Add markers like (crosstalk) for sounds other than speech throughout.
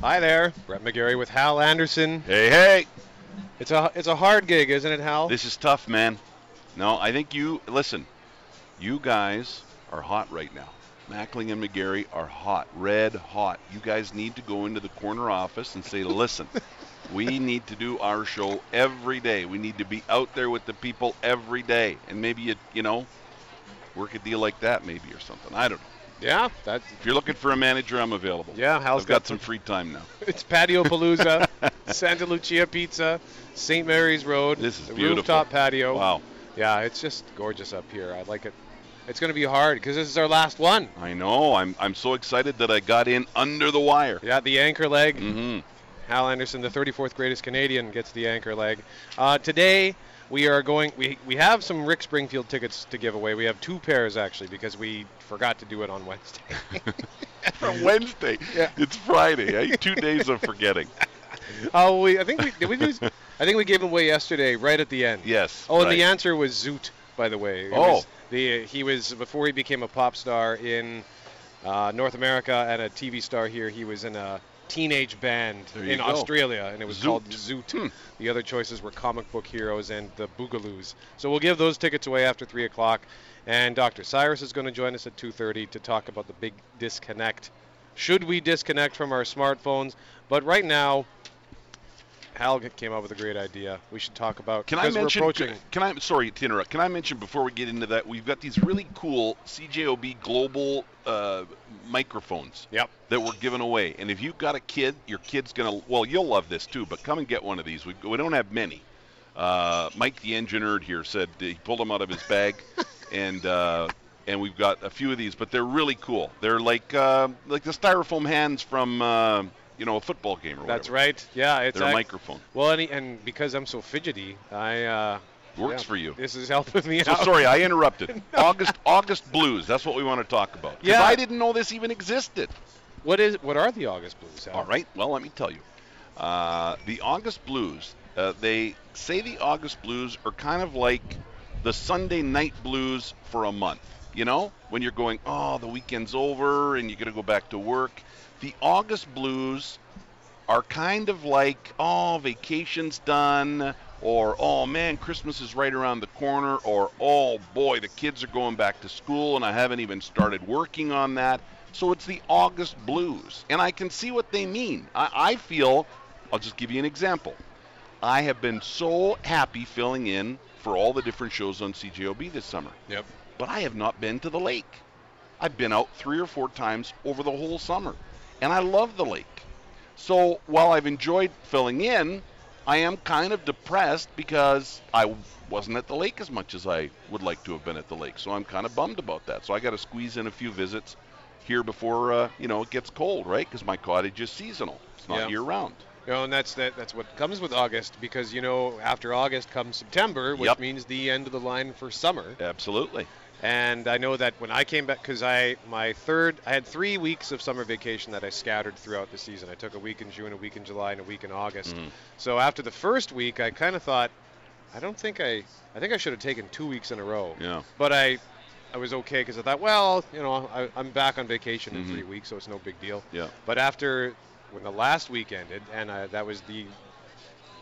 Hi there, Brett McGarry with Hal Anderson. Hey, hey. It's a it's a hard gig, isn't it, Hal? This is tough, man. No, I think you listen. You guys are hot right now. Mackling and McGarry are hot, red hot. You guys need to go into the corner office and say, "Listen, (laughs) we need to do our show every day. We need to be out there with the people every day." And maybe you, you know, work a deal like that, maybe or something. I don't know. Yeah, that If you're looking for a manager, I'm available. yeah. Hal's I've got some free time now. (laughs) It's Patio Palooza, (laughs) Santa Lucia Pizza, St. Mary's Road. This is the beautiful. Rooftop patio. Wow. Yeah, it's just gorgeous up here. I like it. It's going to be hard because this is our last one. I know. I'm I'm so excited that I got in under the wire. Yeah, the anchor leg. Mm-hmm. Hal Anderson, the 34th greatest Canadian, gets the anchor leg. Uh, today we are going. We we have some Rick Springfield tickets to give away. We have two pairs actually because we forgot to do it on Wednesday. (laughs) From Wednesday. Yeah. It's Friday. eh? Two days of forgetting. (laughs) oh, we I think we did we do. I think we gave them away yesterday, right at the end. Yes. Oh, and the answer was Zoot, by the way. It Oh. the he was before he became a pop star in uh, North America and a TV star here. He was in a teenage band There in. Australia, and it was called Zoot. Zoot. Hmm. The other choices were Comic Book Heroes and the Boogaloos. So we'll give those tickets away after three o'clock, and Dr. Cyrus is going to join us at 2:30 to talk about the big disconnect. Should we disconnect from our smartphones? But right now. Hal came up with a great idea. We should talk about Can I mention? approaching. Can I? Sorry to interrupt. Can I mention before we get into that? We've got these really cool CJOB global uh, microphones Yep. that we're giving away. And if you've got a kid, your kid's gonna. Well, you'll love this too. But come and get one of these. We, we don't have many. Uh, Mike, the engineer here, said he pulled them out of his bag, (laughs) and uh, and we've got a few of these. But they're really cool. They're like uh, like the styrofoam hands from uh, you know a football game or That's whatever. right. Yeah, it's They're a microphone. Well, and, and because I'm so fidgety, I uh, Works yeah, for you. This is helping me So out. sorry, I interrupted. (laughs) August August blues. That's what we want to talk about. Yeah. I didn't know this even existed. What is? What are the August Blues? Hal? All right. Well, let me tell you. Uh, the August blues. Uh, they say the August blues are kind of like the Sunday night blues for a month. You know, when you're going, oh, the weekend's over and you're gonna go back to work. The August blues are kind of like, oh, vacation's done, or oh man, Christmas is right around the corner, or oh boy, the kids are going back to school and I haven't even started working on that. So it's the August blues. And I can see what they mean. I, I feel, I'll just give you an example. I have been so happy filling in for all the different shows on CJOB this summer, Yep. but I have not been to the lake. I've been out three or four times over the whole summer, and I love the lake. So while I've enjoyed filling in, I am kind of depressed because I wasn't at the lake as much as I would like to have been at the lake. So I'm kind of bummed about that. So I got to squeeze in a few visits here before uh, you know it gets cold, right? Because my cottage is seasonal; it's not Yeah. year round. You know, and that's that. That's what comes with August because you know after August comes September, which Yep. means the end of the line for summer. Absolutely. And I know that when I came back, because I my third, I had three weeks of summer vacation that I scattered throughout the season. I took a week in June, a week in July, and a week in August. Mhm. So after the first week, I kind of thought, I don't think I, I think I should have taken two weeks in a row. Yeah. But I, I was okay because I thought, well, you know, I, I'm back on vacation in Mhm. three weeks, so it's no big deal. Yeah. But after when the last week ended, and I, that was the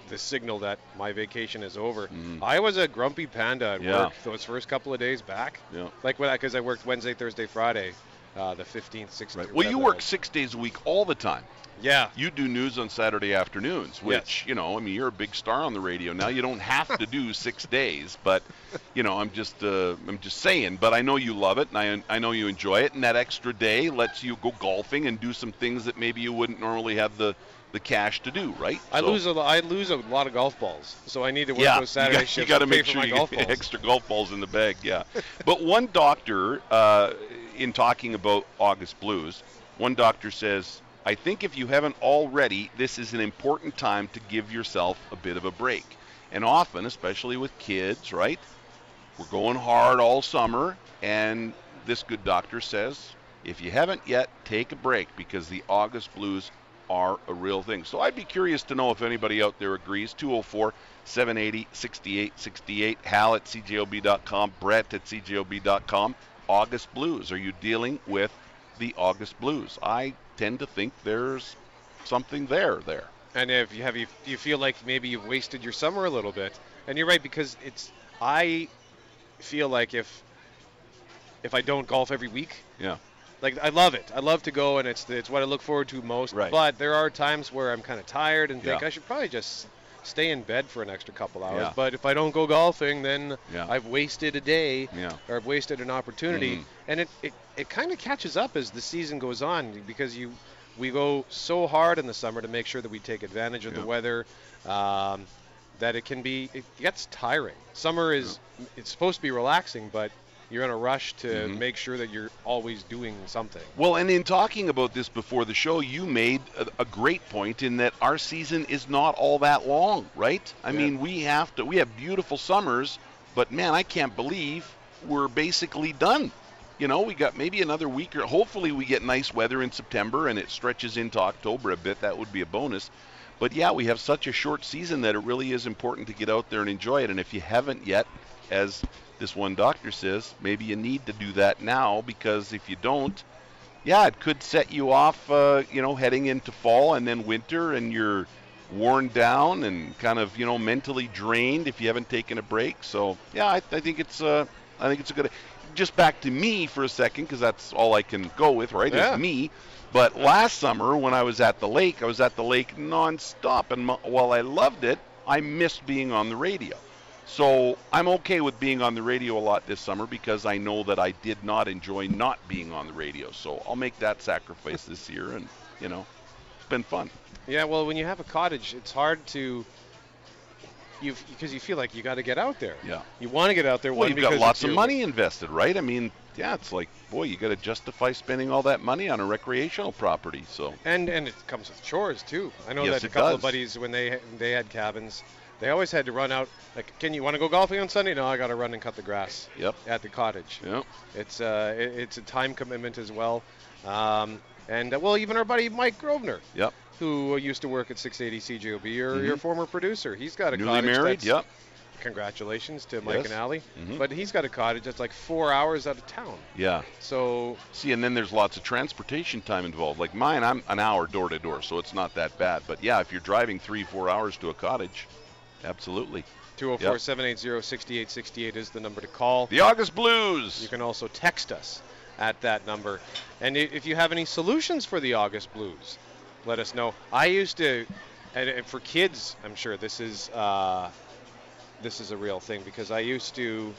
the signal that my vacation is over. Mhm. I was a grumpy panda at Yeah. work those first couple of days back. Yeah. Like when because I worked Wednesday, Thursday, Friday, uh, the 15th, 16th. Right. Well, you work six days a week all the time. Yeah. You do news on Saturday afternoons, which you know, I mean, you're a big star on the radio now. You don't have to do (laughs) six days, but you know, I'm just, uh, I'm just saying. But I know you love it, and I, I know you enjoy it, and that extra day lets you go golfing and do some things that maybe you wouldn't normally have the, the cash to do, right? I So- lose a I lose a lot of golf balls, so I need to work yeah, those Saturday shifts. you got, to make sure you get balls. extra golf balls in the bag. Yeah, (laughs) but one doctor, uh, in talking about August blues, one doctor says, "I think if you haven't already, this is an important time to give yourself a bit of a break." And often, especially with kids, right? We're going hard all summer, and this good doctor says, if you haven't yet, take a break because the August blues are a real thing. So I'd be curious to know if anybody out there agrees. 204 780 6868. Hal at CJOB.com. Brett at CJOB.com. August blues. Are you dealing with the August blues? I tend to think there's something there there. And if you have you, you feel like maybe you've wasted your summer a little bit, and you're right because it's I feel like if if I don't golf every week, Yeah. Like I love it. I love to go, and it's it's what I look forward to most. Right. But there are times where I'm kind of tired and think Yeah. I should probably just stay in bed for an extra couple hours. Yeah. But if I don't go golfing, then Yeah. I've wasted a day Yeah. or I've wasted an opportunity. Mhm. And it, it, it kind of catches up as the season goes on because you we go so hard in the summer to make sure that we take advantage of the weather um, that it can be it gets tiring. Summer is it's supposed to be relaxing, but you're in a rush to Mhm. make sure that you're always doing something. Well, and in talking about this before the show, you made a, a great point in that our season is not all that long, right? I Yeah. mean, we have to we have beautiful summers, but man, I can't believe we're basically done. You know, we got maybe another week or hopefully we get nice weather in September and it stretches into October a bit. That would be a bonus. But yeah, we have such a short season that it really is important to get out there and enjoy it. And if you haven't yet, as this one doctor says, maybe you need to do that now because if you don't, yeah, it could set you off, uh, you know, heading into fall and then winter, and you're worn down and kind of, you know, mentally drained if you haven't taken a break. So, yeah, I, I think it's, uh, I think it's a good. Just back to me for a second, because that's all I can go with, right? Yeah. Is me. But last summer, when I was at the lake, I was at the lake nonstop, and m- while I loved it, I missed being on the radio. So I'm okay with being on the radio a lot this summer because I know that I did not enjoy not being on the radio. So I'll make that sacrifice this (laughs) year, and you know, it's been fun. Yeah, well, when you have a cottage, it's hard to you because you feel like you got to get out there. Yeah. You want to get out there. Well, you've got lots of your- money invested, right? I mean, yeah, it's like, boy, you got to justify spending all that money on a recreational property. So And and it comes with chores too. I know Yes, that a couple does. of buddies when they they had cabins, they always had to run out. Like, can you want to go golfing on Sunday? No, I got to run and cut the grass Yep. at the cottage. yeah, It's uh it, it's a time commitment as well. Um, and uh, well, even our buddy Mike Grosvenor, yep. who used to work at 680 CJOB, your, your Mhm. former producer, he's got a Newly cottage. married. Yep. Congratulations to Mike Yes. and Allie. Mhm. But he's got a cottage that's like four hours out of town. Yeah. So See, and then there's lots of transportation time involved. Like mine, I'm an hour door to door, so it's not that bad. But yeah, if you're driving three, four hours to a cottage, absolutely. 204 780 6868 is the number to call. The August Blues. You can also text us at that number. And if you have any solutions for the August Blues, let us know. I used to, and, for kids, I'm sure this is uh, this is a real thing because I used to,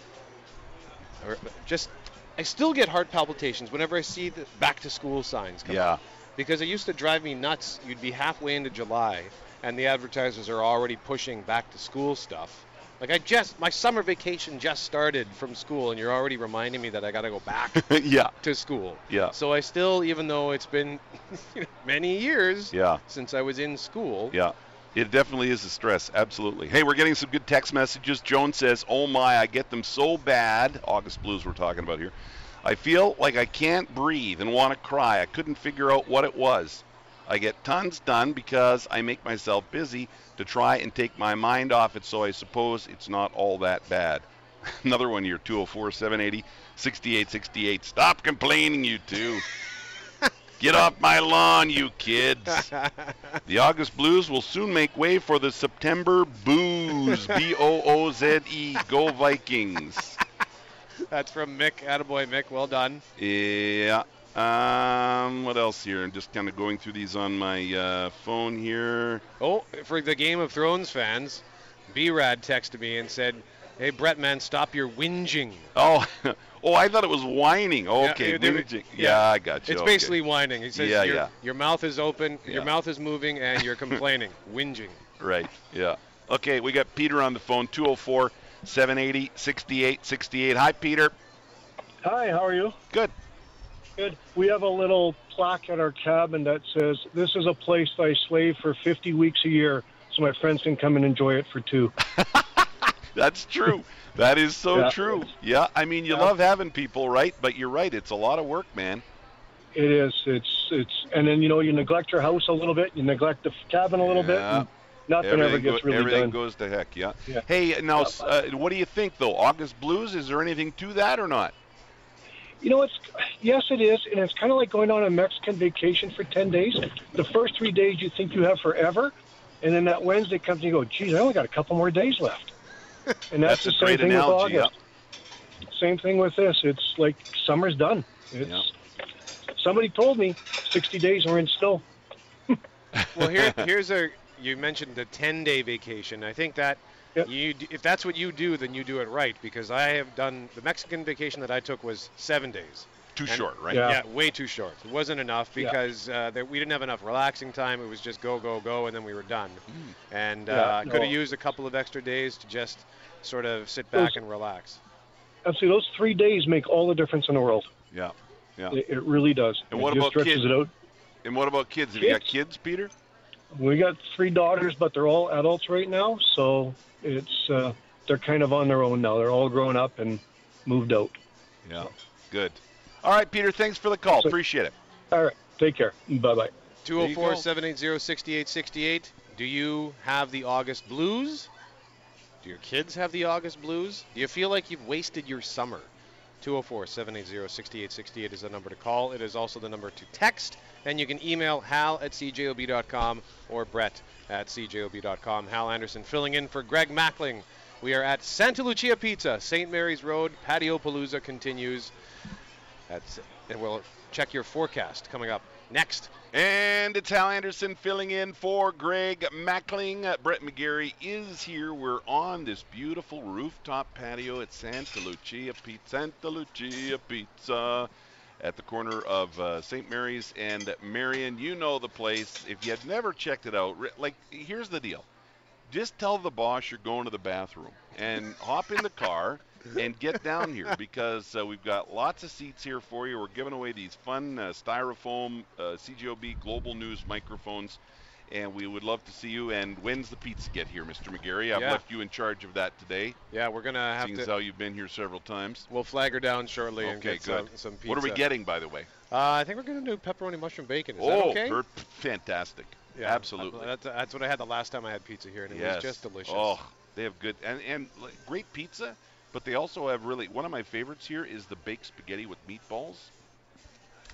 just, I still get heart palpitations whenever I see the back to school signs come Yeah. up. Because it used to drive me nuts. You'd be halfway into July, and the advertisers are already pushing back to school stuff. Like I just, my summer vacation just started from school, and you're already reminding me that I got to go back (laughs) yeah. to school. Yeah. So I still, even though it's been you (laughs) know, many years Yeah. since I was in school, Yeah. It definitely is a stress. Absolutely. Hey, we're getting some good text messages. Joan says, "Oh my, I get them so bad." August blues we're talking about here. I feel like I can't breathe and want to cry. I couldn't figure out what it was. I get tons done because I make myself busy to try and take my mind off it, so I suppose it's not all that bad. (laughs) Another one here, 204 780 6868. Stop complaining, you two. (laughs) Get off my lawn, you kids. (laughs) The August Blues will soon make way for the September Booze. B O O Z E. Go Vikings. that's from Mick. Attaboy, Mick. Well done. Yeah. Um, what else here? I'm just kind of going through these on my uh, phone here. Oh, for the Game of Thrones fans, B-Rad texted me and said, "Hey, Brett, man, stop your whinging." Oh, (laughs) oh, I thought it was whining. Yeah, Okay, they- they- whinging. Yeah, I got you. It's Okay. basically whining. He says Yeah, your, yeah. your mouth is open, Yeah. your mouth is moving, and you're (laughs) complaining, whinging. Right. Yeah. Okay, we got Peter on the phone. 204 780 6868. Hi, Peter. Hi, how are you? Good. Good. We have a little plaque at our cabin that says, This is a place I slave for 50 weeks a year, so my friends can come and enjoy it for two. (laughs) That's true. that is so Yeah. true. Yeah, I mean, you Yeah. love having people, right? But you're right. It's a lot of work, man. It is. It's, it's, and then, you know, you neglect your house a little bit, you neglect the cabin a little bit, Yeah. and nothing ever gets go- really everything done. goes to heck. Yeah. Yeah. Hey, now, uh, what do you think though? August Blues? Is there anything to that or not? You know, it's yes, it is, and it's kind of like going on a Mexican vacation for ten days. The first three days you think you have forever, and then that Wednesday comes and you go, "Geez, I only got a couple more days left." (laughs) And that's, That's the same thing analogy, with August. Same thing with this. It's like summer's done. It's Yeah. somebody told me 60 days and we're in snow. (laughs) Well, here, here's a. You mentioned the 10-day vacation. I think that Yep. you, if that's what you do, then you do it right. Because I have done the Mexican vacation that I took was seven days. Too And- short, right? Yeah. Yeah, way too short. It wasn't enough Yeah. because uh, there, we didn't have enough relaxing time. It was just go, go, go, and then we were done. And Yeah, uh, could have used a couple of extra days to just sort of sit back Those- and relax. Absolutely, those three days make all the difference in the world. Yeah. Yeah. It, it really does. And it what just about stretches kids? it out. And what about kids? Have you got Kids? kids, Peter? We got three daughters, but they're all adults right now, so it's uh, they're kind of on their own now. They're all grown up and moved out. Yeah. Good. All right, Peter. Thanks for the call. So- Appreciate it. All right, take care. Bye bye. 204 780 6868. Do you have the August blues? Do your kids have the August blues? Do you feel like you've wasted your summer? 204 780 6868 is the number to call. It is also the number to text. And you can email hal at cjob.com or brett at cjob.com. Hal Anderson filling in for Greg Mackling. We are at Santa Lucia Pizza, St. Mary's Road. Patio Palooza continues. That's, and we'll check your forecast coming up next. And it's Hal Anderson filling in for Greg Mackling. Uh, Brett McGarry is here. We're on this beautiful rooftop patio at Santa Lucia Pizza. Santa Lucia Pizza at the corner of uh, St. Mary's and Marion. You know the place. If you had never checked it out, like, here's the deal. Just tell the boss you're going to the bathroom and hop in the car and get down here because uh, we've got lots of seats here for you. We're giving away these fun uh, styrofoam uh, CJOB Global News microphones, and we would love to see you. And when's the pizza get here, Mr. McGarry? I've Yeah. left you in charge of that today, Yeah, we're gonna have seeing to. how you've been here several times. We'll flag her down shortly and get some, good. some pizza. What are we getting, by the way? Uh, I think we're gonna do pepperoni mushroom bacon. Is oh, that okay? fantastic! yeah, absolutely. That's, that's what I had the last time I had pizza here, and it yes. was just delicious. Oh, they have good and and like, great pizza, but they also have really one of my favorites here is the baked spaghetti with meatballs.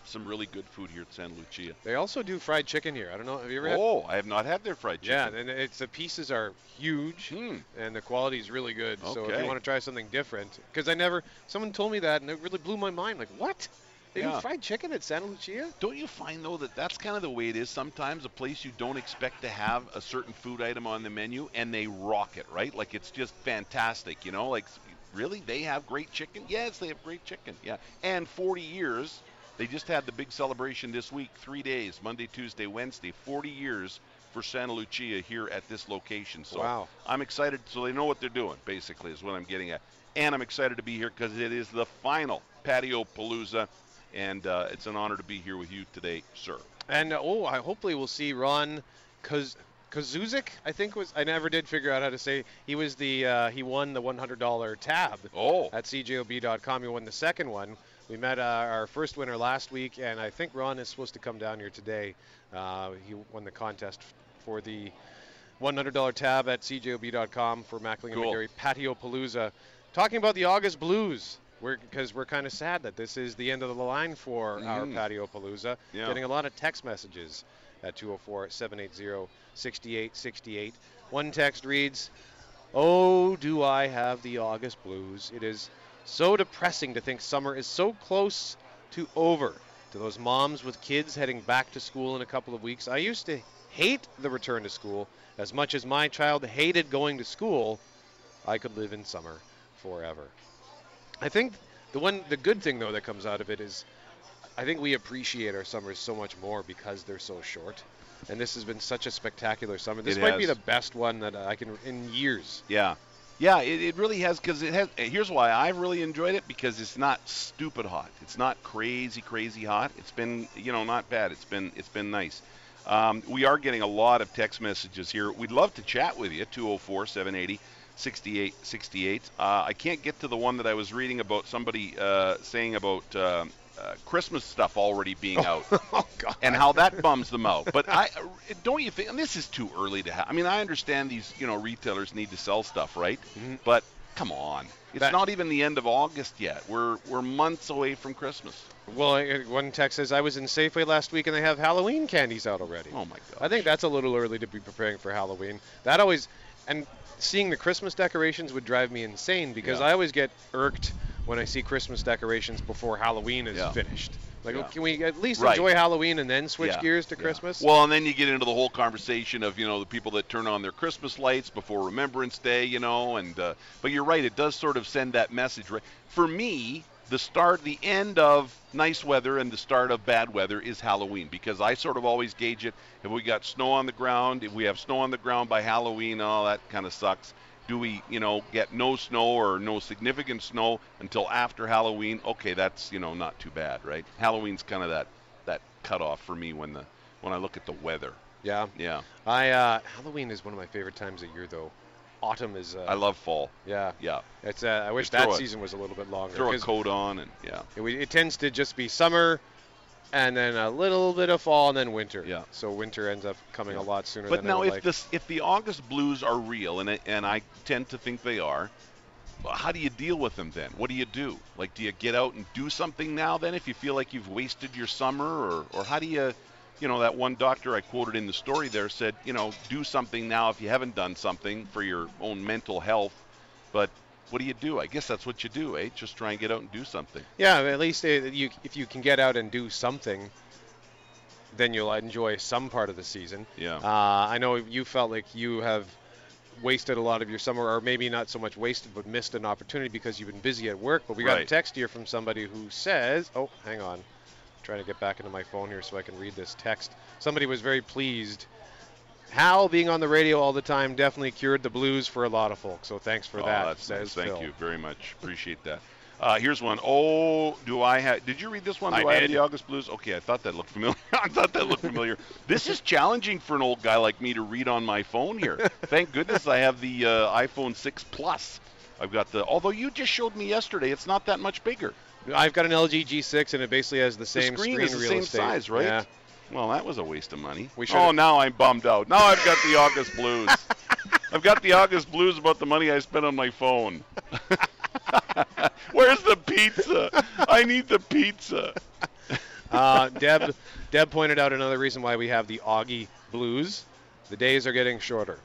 Some really good food here at San Lucia. They also do fried chicken here. I don't know. Have you ever had? Oh, I have not had their fried chicken. Yeah, and it's the pieces are huge, Hmm. and the quality is really good. Okay. So if you want to try something different, because I never, someone told me that, and it really blew my mind. Like, what? They Yeah. do fried chicken at Santa Lucia? Don't you find though that that's kind of the way it is sometimes? A place you don't expect to have a certain food item on the menu, and they rock it, right? Like it's just fantastic, you know? Like really, they have great chicken? Yes, they have great chicken. Yeah, and 40 years. They just had the big celebration this week, three days, Monday, Tuesday, Wednesday, 40 years for Santa Lucia here at this location. So Wow. I'm excited. So they know what they're doing, basically, is what I'm getting at. And I'm excited to be here because it is the final Patio Palooza, and uh, it's an honor to be here with you today, sir. And uh, oh, I hopefully we'll see Ron Kaz- Kazuzik. I think was I never did figure out how to say. He was the uh, he won the $100 tab Oh, at cjob.com. He won the second one. We met uh, our first winner last week, and I think Ron is supposed to come down here today. Uh, he won the contest for the $100 tab at cjob.com for Mackling Cool. and McGarry Patio Palooza. Talking about the August Blues, because we're, kind of sad that this is the end of the line for our Mhm. Patio Palooza. Yeah. Getting a lot of text messages at 204 780 6868. One text reads, Oh, do I have the August blues? It is so depressing to think summer is so close to over. To those moms with kids heading back to school in a couple of weeks, I used to hate the return to school as much as my child hated going to school. I could live in summer forever. I think the one, the good thing though that comes out of it is, I think we appreciate our summers so much more because they're so short. And this has been such a spectacular summer. This It might be the best one that I can in years. yeah. Yeah, it, it really has because it has. Here's why I've really enjoyed it because it's not stupid hot. It's not crazy, crazy hot. It's been, you know, not bad. It's been, it's been nice. Um, we are getting a lot of text messages here. We'd love to chat with you. 204 780 6868. Uh, I can't get to the one that I was reading about somebody uh, saying about uh, uh, Christmas stuff already being out. (laughs) oh God. and how that bums them out. But I don't you think? And this is too early to have. I mean, I understand these you know retailers need to sell stuff, right? Mhm. But come on, It's That- not even the end of August yet. We're we're months away from Christmas. Well, I- one text says I was in Safeway last week and they have Halloween candies out already. Oh my god. I think that's a little early to be preparing for Halloween. That always, and seeing the Christmas decorations would drive me insane because Yeah. I always get irked when I see Christmas decorations before Halloween is Yeah. finished. Like, Yeah. can we at least Right. enjoy Halloween and then switch Yeah, gears to. Christmas? Well, and then you get into the whole conversation of you know the people that turn on their Christmas lights before Remembrance Day, you know, and uh, but you're right, it does sort of send that message. Right, for me, the start, the end of nice weather and the start of bad weather is Halloween because I sort of always gauge it. If we got snow on the ground, if we have snow on the ground by Halloween, oh, that kind of sucks. Do we, you know, get no snow or no significant snow until after Halloween? Okay, that's you know not too bad, right? Halloween's kind of that that cutoff for me when the when I look at the weather. yeah. Yeah, I uh, Halloween is one of my favorite times of year though. Autumn is. Uh, I love fall. Yeah. Yeah, It's. Uh, I wish Just that a- season was a little bit longer. throw a coat on and yeah. It, it tends to just be summer, and then a little bit of fall, and then winter. Yeah. So winter ends up coming a lot sooner But than now, if like. this if the August blues are real, and I, and I tend to think they are, how do you deal with them then? What do you do? Like, do you get out and do something now then if you feel like you've wasted your summer, or or how do you, you know, that one doctor I quoted in the story there said, you know, do something now if you haven't done something for your own mental health, but what do you do? I guess that's what you do, eh? Just try and get out and do something. yeah, at least you, if you can get out and do something, then you'll enjoy some part of the season. Yeah. Uh, I know you felt like you have wasted a lot of your summer, or maybe not so much wasted, but missed an opportunity because you've been busy at work. But we got a text here from somebody who says, "Oh, hang on, trying to get back into my phone here so I can read this text." Somebody was very pleased. Hal being on the radio all the time definitely cured the blues for a lot of folks. So thanks for oh, that. that's says nice. Thank Phil. you very much. Appreciate that. Uh, here's one. Oh, do I have? Did you read this one? Do I I, have did. the August Blues? Okay, I thought that looked familiar. (laughs) I thought that looked familiar. this is challenging for an old guy like me to read on my phone here. (laughs) Thank goodness I have the uh, iPhone 6 Plus. I've got the. Although you just showed me yesterday, it's not that much bigger. I've got an LG G6 and it basically has the The same screen screen is the real same estate. size, right? Yeah. Well, that was a waste of money. We oh, now I'm bummed out. Now I've got the August Blues. I've got the August Blues about the money I spent on my phone. (laughs) Where's the pizza? I need the pizza. Uh, Deb, Deb pointed out another reason why we have the Augie Blues. The days are getting shorter.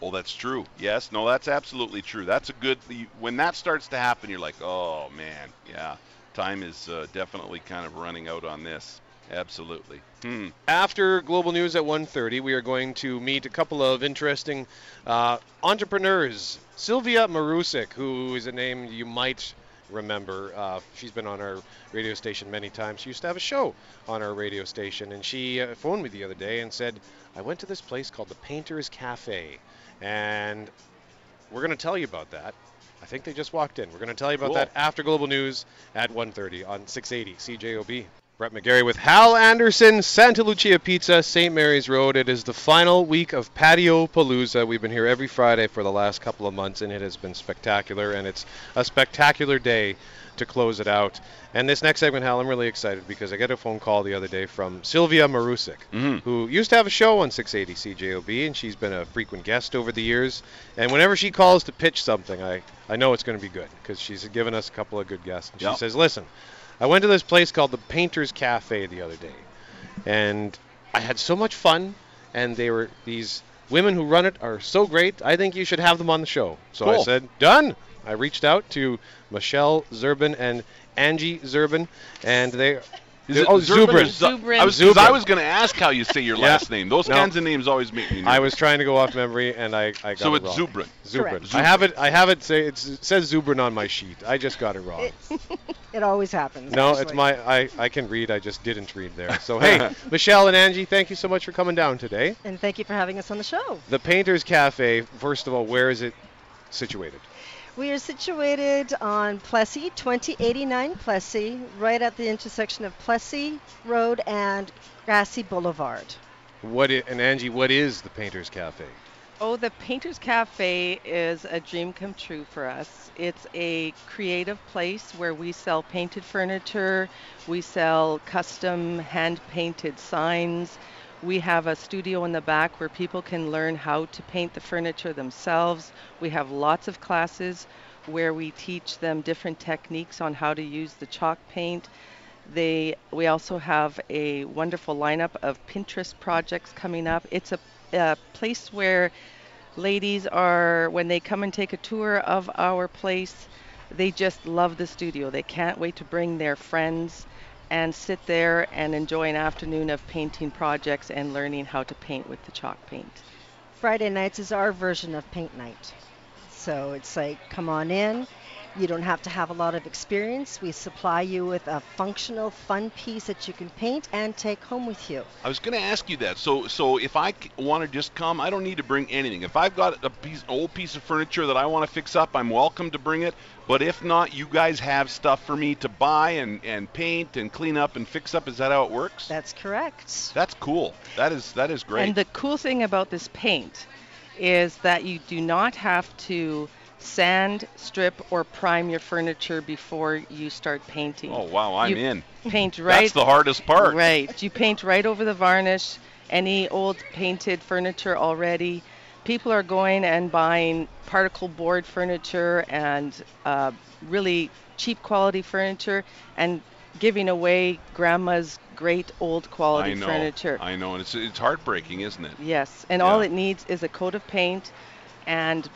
Well, that's true. Yes, no, that's absolutely true. That's a good. When that starts to happen, you're like, oh man, yeah, time is uh, definitely kind of running out on this. Absolutely. Hmm. After Global News at 1:30, we are going to meet a couple of interesting uh, entrepreneurs. Sylvia Marusik, who is a name you might remember. Uh, she's been on our radio station many times. She used to have a show on our radio station, and she uh, phoned me the other day and said, "I went to this place called the Painters Cafe, and we're going to tell you about that." I think they just walked in. We're going to tell you about Cool. that after Global News at 1:30 on 680 CJOB. Brett McGarry with Hal Anderson, Santa Lucia Pizza, St. Mary's Road. It is the final week of Patio Palooza. We've been here every Friday for the last couple of months, and it has been spectacular. And it's a spectacular day to close it out. And this next segment, Hal, I'm really excited because I got a phone call the other day from Sylvia Marusik, Mhm. who used to have a show on 680 CJOB, and she's been a frequent guest over the years. And whenever she calls to pitch something, I, I know it's going to be good because she's given us a couple of good guests. And she Yep. says, listen, I went to this place called the Painters Cafe the other day, and I had so much fun. And they were these women who run it are so great. I think you should have them on the show. So I said, done. I reached out to Michelle Zerbin and Angie Zerbin, and they. Is it oh, Zubrin or Zubrin. Zu- Zubrin. I was, 'cause I Zubrin. was going to ask how you say your (laughs) Yeah. last name. Those No. kinds of names always make me. I was trying to go off memory, and I, I got So it it's wrong. Zubrin. Zubrin. Correct. I have it. I have it. Say it's, it says Zubrin on my sheet. I just got it wrong. (laughs) It always happens. no, it's my. I, I can read. I just didn't read there. So hey, (laughs) Michelle and Angie, thank you so much for coming down today. And thank you for having us on the show. The Painters Cafe. First of all, where is it situated? We are situated on Plessis, 2089 Plessis, right at the intersection of Plessis Road and Grassie Boulevard. What i- and Angie, what is the Painters Cafe? Oh, the Painters Cafe is a dream come true for us. It's a creative place where we sell painted furniture, we sell custom hand painted signs. We have a studio in the back where people can learn how to paint the furniture themselves. We have lots of classes. where we teach them different techniques on how to use the chalk paint. They we also have a wonderful lineup of Pinterest projects coming up. It's a, a place where ladies are when they come and take a tour of our place, they just love the studio. They can't wait to bring their friends and sit there and enjoy an afternoon of painting projects and learning how to paint with the chalk paint. Friday nights is our version of paint night. So it's like, come on in. You don't have to have a lot of experience. We supply you with a functional, fun piece that you can paint and take home with you. I was going to ask you that. So, so if I want to just come, I don't need to bring anything. If I've got a piece, an old piece of furniture that I want to fix up, I'm welcome to bring it. But if not, you guys have stuff for me to buy and, and paint and clean up and fix up. Is that how it works? That's correct. That's cool. That is that is great. And the cool thing about this paint is that you do not have to sand, strip, or prime your furniture before you start painting. oh wow, I'm You in. Paint right. That's the hardest part. Right. You paint right over the varnish. Any old painted furniture already. People are going and buying particle board furniture and uh, really cheap quality furniture and giving away grandma's great old quality I know. furniture. I know, and it's it's heartbreaking, isn't it? Yes, and all it needs is a coat of paint and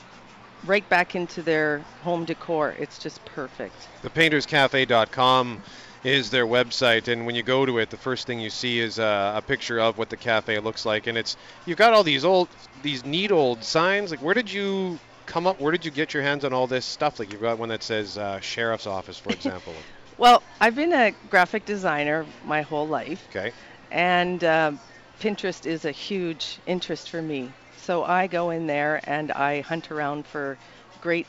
right back into their home decor. It's just perfect. ThePaintersCafe.com is their website, and when you go to it, the first thing you see is uh, a picture of what the cafe looks like, and it's you've got all these old, these neat old signs. Like, where did you come up? Where did you get your hands on all this stuff? Like, you've got one that says uh, sheriff's office, for example. (laughs) Well, I've been a graphic designer my whole life, okay. and um Pinterest is a huge interest for me. So I go in there and I hunt around for great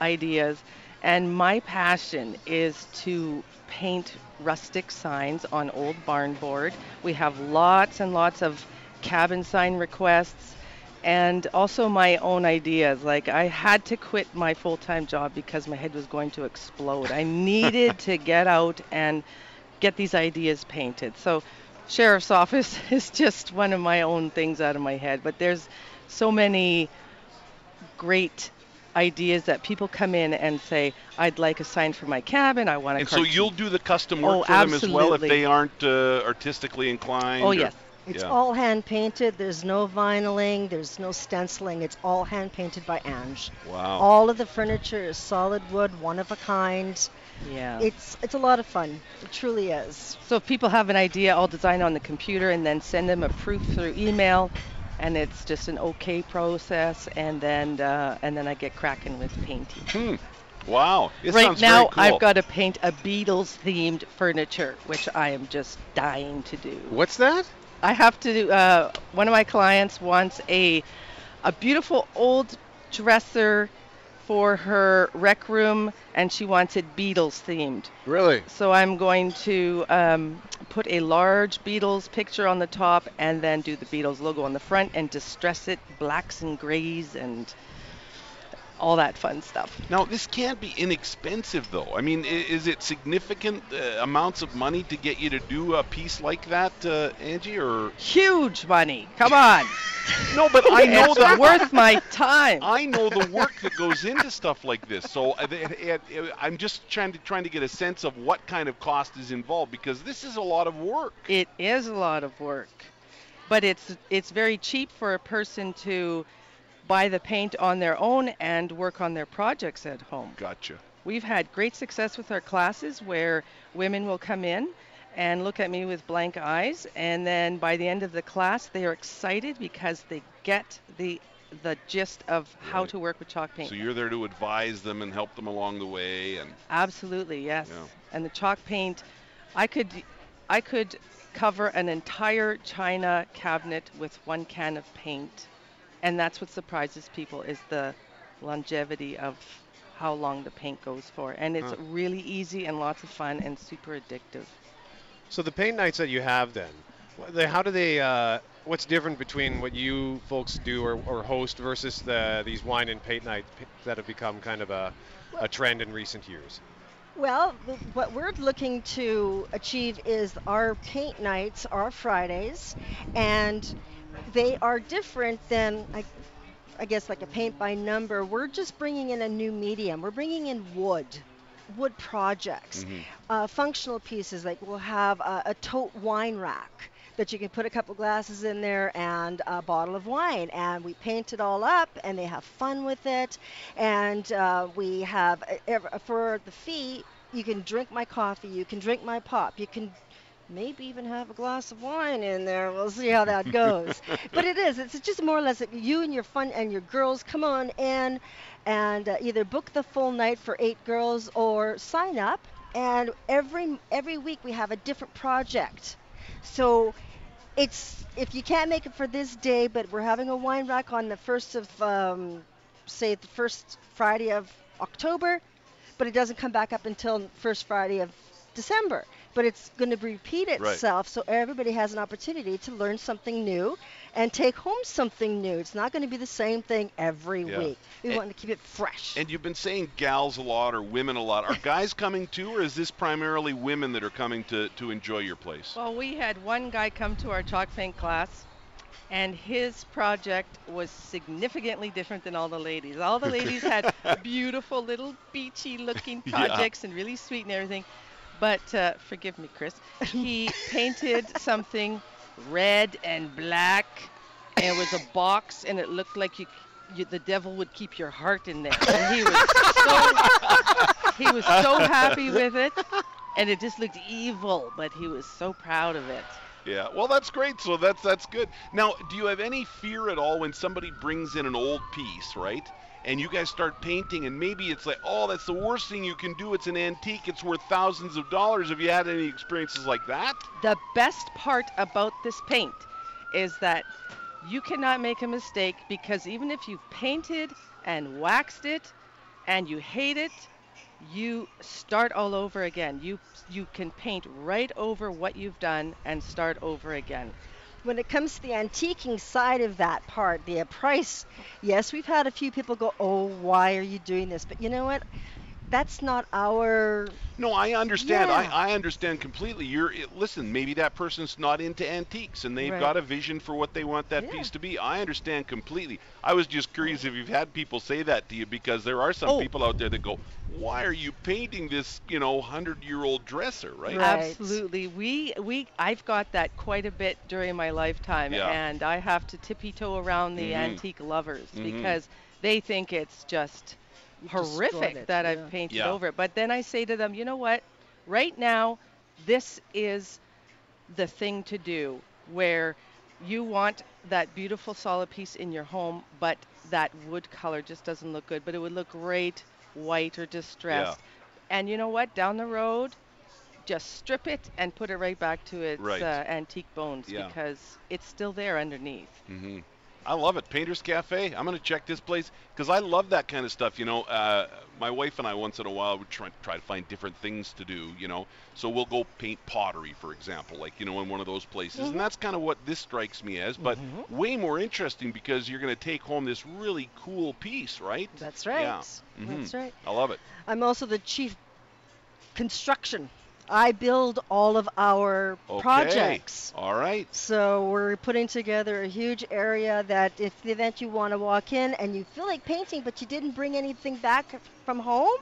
ideas. And my passion is to paint rustic signs on old barn board. We have lots and lots of cabin sign requests and also my own ideas. Like I had to quit my full-time job because my head was going to explode. I (laughs) needed to get out and get these ideas painted. So sheriff's office (laughs) is just one of my own things out of my head, but there's so many great ideas that people come in and say, I'd like a sign for my cabin. I want a And so you'll do the custom work Oh, for them as well if they aren't uh, artistically inclined. Oh or- yes. It's Yeah. all hand painted. There's no vinyling. There's no stenciling. It's all hand painted by Ange. Wow. All of the furniture is solid wood, one of a kind. Yeah. It's it's a lot of fun. It truly is. So if people have an idea, I'll design on the computer and then send them a proof through email, and it's just an okay process, and then uh, and then I get cracking with painting. Hmm. Wow. It right sounds now, very cool. I've got to paint a Beatles themed furniture, which I am just dying to do. What's that? I have to. Uh, one of my clients wants a a beautiful old dresser for her rec room, and she wants it Beatles themed. Really? So I'm going to um, put a large Beatles picture on the top and then do the Beatles logo on the front and distress it blacks and grays and all that fun stuff. Now, this can't be inexpensive, though. I mean, is it significant uh, amounts of money to get you to do a piece like that, uh, Angie? Or Huge money. Come on. no, but I (laughs) know it's that worth my time. I know the work that goes into stuff like this. So uh, it, it, it, I'm just trying to trying to get a sense of what kind of cost is involved because this is a lot of work. It is a lot of work, but it's it's very cheap for a person to buy the paint on their own and work on their projects at home. Gotcha. We've had great success with our classes where women will come in and look at me with blank eyes and then by the end of the class they are excited because they get the the gist of how to work with chalk paint. So you're there to advise them and help them along the way, and Absolutely, yes. Yeah. And the chalk paint, I could, I could cover an entire china cabinet with one can of paint, and that's what surprises people is the longevity of how long the paint goes for, and it's Huh. really easy and lots of fun and super addictive. So the paint nights that you have then, how do they? Uh, what's different between what you folks do or, or host versus the these wine and paint nights that have become kind of a, a trend in recent years? Well, what we're looking to achieve is our paint nights are Fridays, and they are different than like I guess, like a paint by number, we're just bringing in a new medium. We're bringing in wood, wood projects, Mhm. uh, functional pieces. Like we'll have a, a tote wine rack that you can put a couple glasses in there and a bottle of wine, and we paint it all up, and they have fun with it. And uh, we have uh, for the fee, you can drink my coffee, you can drink my pop, you can maybe even have a glass of wine in there. We'll see how that goes. (laughs) but it is. It's just more or less you and your fun and your girls come on in and uh, either book the full night for eight girls or sign up. And every every week we have a different project. So it's if you can't make it for this day, but we're having a wine rack on the first of um, say the first Friday of October, but it doesn't come back up until first Friday of December. But it's going to repeat Right. itself, so everybody has an opportunity to learn something new and take home something new. It's not going to be the same thing every Yeah. week. We And- want to keep it fresh. And you've been saying gals a lot or women a lot. Are (laughs) guys coming too, or is this primarily women that are coming to, to enjoy your place? Well, we had one guy come to our chalk paint class, and his project was significantly different than all the ladies. All the ladies had (laughs) beautiful little beachy looking Yeah. projects and really sweet and everything. But uh, forgive me, Chris, he painted something red and black, and it was a box, and it looked like you, you the devil would keep your heart in there. And he was so he was so happy with it, and it just looked evil, but he was so proud of it. Yeah, well, that's great. So that's that's good. Now, do you have any fear at all when somebody brings in an old piece, right? And you guys start painting, and maybe it's like, oh, that's the worst thing you can do. It's an antique. It's worth thousands of dollars. Have you had any experiences like that? The best part about this paint is that you cannot make a mistake because even if you've painted and waxed it and you hate it, you start all over again. You you can paint right over what you've done and start over again. When it comes to the antiquing side of that part, the price, yes, we've had a few people go, "Oh, why are you doing this?" But you know what? That's not our. No, I understand. Yeah. I, I understand completely. You're it, listen. Maybe that person's not into antiques, and they've Right. got a vision for what they want that Yeah. piece to be. I understand completely. I was just curious if you've had people say that to you because there are some Oh. people out there that go, "Why are you painting this, you know, hundred-year-old dresser?" Right? Right. Absolutely. We we I've got that quite a bit during my lifetime Yeah. and I have to tippy toe around the Mhm. antique lovers Mhm. because they think it's just You've destroyed horrific it, that yeah. I've painted Yeah. over it. But then I say to them, you know what? Right now, this is the thing to do where you want that beautiful solid piece in your home, but that wood color just doesn't look good. But it would look great white or distressed. And you know what? Down the road, just strip it and put it right back to its Right. uh, antique bones Yeah. because it's still there underneath. hmm I love it. Painters Cafe. I'm going to check this place because I love that kind of stuff. You know, uh, my wife and I once in a while would try, try to find different things to do. You know, so we'll go paint pottery, for example, like you know, in one of those places, and that's kind of what this strikes me as. But way more interesting because you're going to take home this really cool piece, right? That's right. Yeah. Mhm. That's right. I love it. I'm also the chief construction. I build all of our Okay. projects. All right. So we're putting together a huge area that if the event you want to walk in and you feel like painting but you didn't bring anything back from home,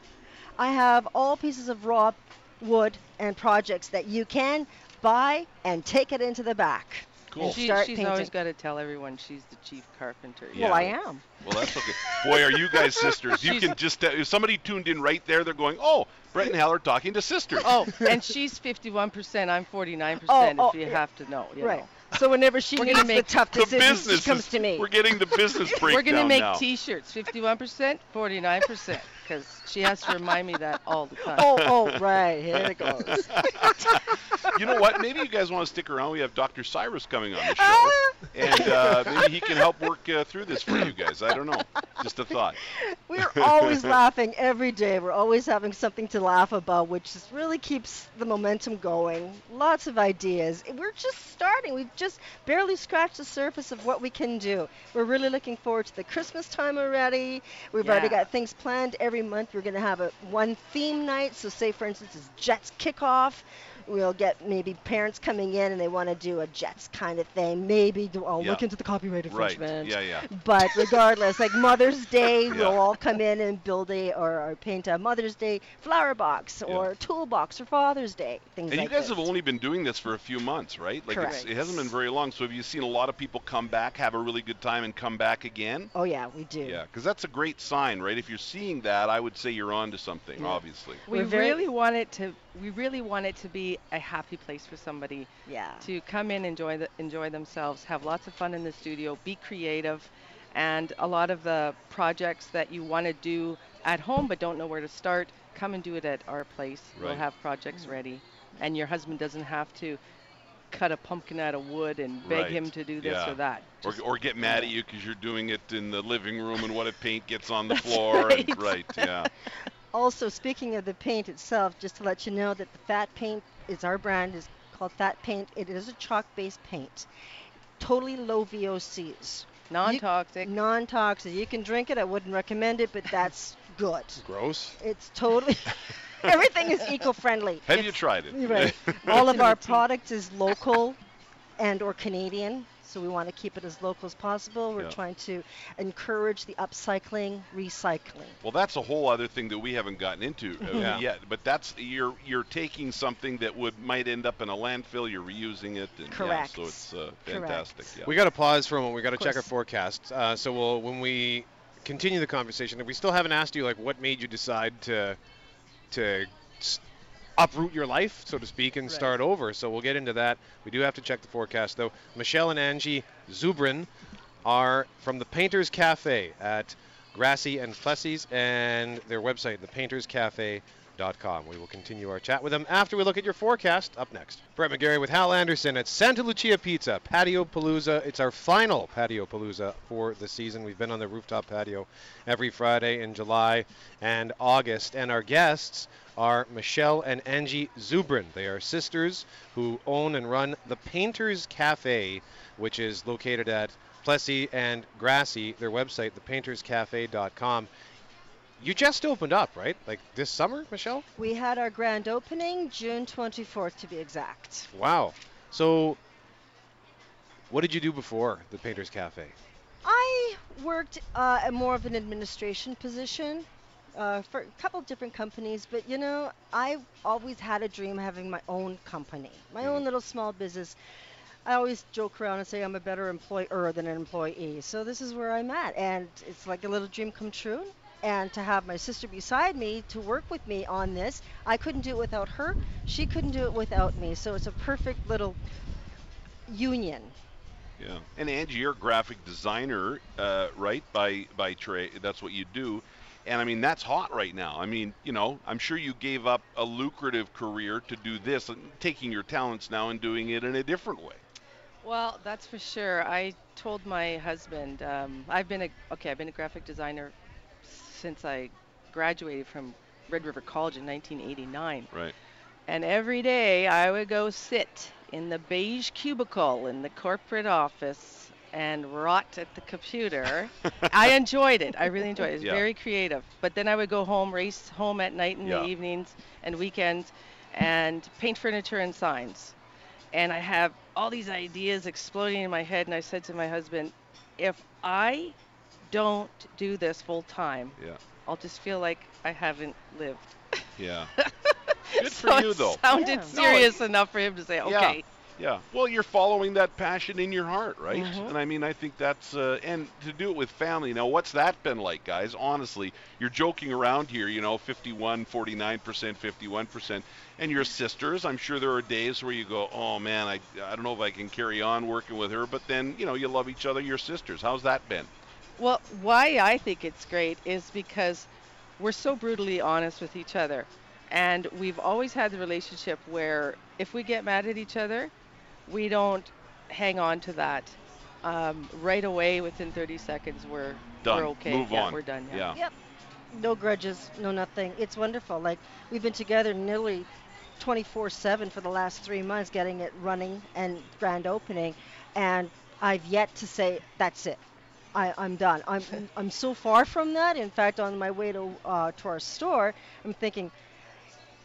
I have all pieces of raw wood and projects that you can buy and take it into the back. Cool. And She, start she's painting. always got to tell everyone she's the chief carpenter. Yeah. Well, I am. Well, that's okay. Boy, are you guys sisters? You She's- can just if somebody tuned in right there, they're going, "Oh, Brett and Hal are talking to sisters." Oh, (laughs) and she's 51%, I'm 49%, Oh, oh, if oh, you yeah. have to know. you Right. know. So whenever she We're needs gonna the make tough the decisions, business she comes is- to me. We're getting the business (laughs) breakdown We're going to make now. t-shirts, 51%, 49%, because she has to remind me that all the time. oh, oh, right. Here it goes. (laughs) you know what? Maybe you guys want to stick around. We have Dr. Cyrus coming on the show, (laughs) and uh, maybe he can help work uh, through this for you guys. I don't know. Just a thought. We're always (laughs) laughing every day. We're always having something to laugh about, which just really keeps the momentum going. Lots of ideas. We're just starting. We've just barely scratched the surface of what we can do. We're really looking forward to the Christmas time already. We've already got things planned every month. We're going to have a one theme night. So, say for instance, it's Jets kickoff. We'll get maybe parents coming in and they want to do a Jets kind of thing. Maybe do, I'll look into the copyright infringement. Right. infringement. Yeah, yeah. But regardless, like Mother's (laughs) Day, Yeah. we'll all come in and build a or, or paint a Mother's Day flower box Yeah. or toolbox for Father's Day. Things And like you guys this. have only been doing this for a few months, right? Like it's, Correct. it hasn't been very long. So have you seen a lot of people come back, have a really good time, and come back again? Oh yeah, we do. Yeah, because that's a great sign, right? If you're seeing that, I would say you're on to something, Yeah. obviously. We We're really want it to. We really want it to be a happy place for somebody Yeah. to come in, enjoy the, enjoy themselves, have lots of fun in the studio, be creative, and a lot of the projects that you want to do at home but don't know where to start, come and do it at our place. We'll have projects ready, and your husband doesn't have to cut a pumpkin out of wood and beg Right. him to do this Yeah. or that. Or, or get mad at you because you're doing it in the living room and what if paint gets on the floor. And, right. (laughs) right, yeah. Also, speaking of the paint itself, just to let you know that the Fat Paint is our brand is called Fat Paint. It is a chalk-based paint, totally low VOCs, non-toxic. non-toxic. You can drink it. I wouldn't recommend it, but that's (laughs) good. Gross. It's totally (laughs) everything is eco-friendly. Have It's- you tried it? Right. (laughs) All of our product is local and or Canadian, so we want to keep it as local as possible. We're Yeah. trying to encourage the upcycling, recycling. Well, that's a whole other thing that we haven't gotten into uh, (laughs) Yeah. yet. But that's you're you're taking something that would might end up in a landfill. You're reusing it. And, Correct. Yeah, so it's uh, Correct. fantastic. Yeah. We got to pause for a moment. We got to check our course. forecast. Uh, so we'll when we continue the conversation, if we still haven't asked you like what made you decide to to s- uproot your life, so to speak, and Right. start over. So we'll get into that. We do have to check the forecast though. Michelle and Angie Zubrin are from the Painters Cafe at Grassie and Plessis and their website, thepainterscafe.com. We will continue our chat with them after we look at your forecast. Up next, Brett McGarry with Hal Anderson at Santa Lucia Pizza Patio Palooza. It's our final Patio Palooza for the season. We've been on the rooftop patio every Friday in July and August, and our guests are Michelle and Angie Zubrin. They are sisters who own and run the Painters Cafe, which is located at Plessis and Grassie. Their website, thepainterscafe.com. You just opened up, right? Like this summer, Michelle? We had our grand opening June 24th to be exact. Wow. So, what did you do before the Painters Cafe? I worked uh, at more of an administration position uh, for a couple different companies, but you know, I've always had a dream of having my own company, my own Mhm. little small business. I always joke around and say I'm a better employer than an employee. So this is where I'm at, and it's like a little dream come true. And to have my sister beside me to work with me on this, I couldn't do it without her. She couldn't do it without me. So it's a perfect little union. Yeah. And Angie, you're a graphic designer, uh, right? By by trade, that's what you do. And I mean, that's hot right now. I mean, you know, I'm sure you gave up a lucrative career to do this, and taking your talents now and doing it in a different way. Well, that's for sure. I told my husband um, I've been a okay. I've been a graphic designer since I graduated from Red River College in 1989. Right. And every day I would go sit in the beige cubicle in the corporate office and rot at the computer. (laughs) I enjoyed it. I really enjoyed it. It was Yeah. very creative. But then I would go home, race home at night in Yeah. the evenings and weekends, and paint furniture and signs. And I have all these ideas exploding in my head. And I said to my husband, if I don't do this full time, Yeah. I'll just feel like I haven't lived. Yeah. (laughs) Good so for you, it though. sounded Yeah. No, serious enough for him to say, okay. Yeah. Yeah. Well, you're following that passion in your heart, right? Mhm. And I mean, I think that's uh, and to do it with family. Now, what's that been like, guys? Honestly, you're joking around here, you know, 51, 49 percent, 51 percent, and your sisters. I'm sure there are days where you go, oh man, I I don't know if I can carry on working with her, but then you know you love each other, your sisters. How's that been? Well, why I think it's great is because we're so brutally honest with each other. And we've always had the relationship where if we get mad at each other, we don't hang on to that. Um, right away, within 30 seconds, we're, Done. we're okay. Move yeah, on. We're done. Yeah. Yep. No grudges, no nothing. It's wonderful. Like we've been together nearly 24/7 for the last three months, getting it running and grand opening, and I've yet to say that's it. I, I'm done. I'm I'm so far from that. In fact, on my way to uh, to our store, I'm thinking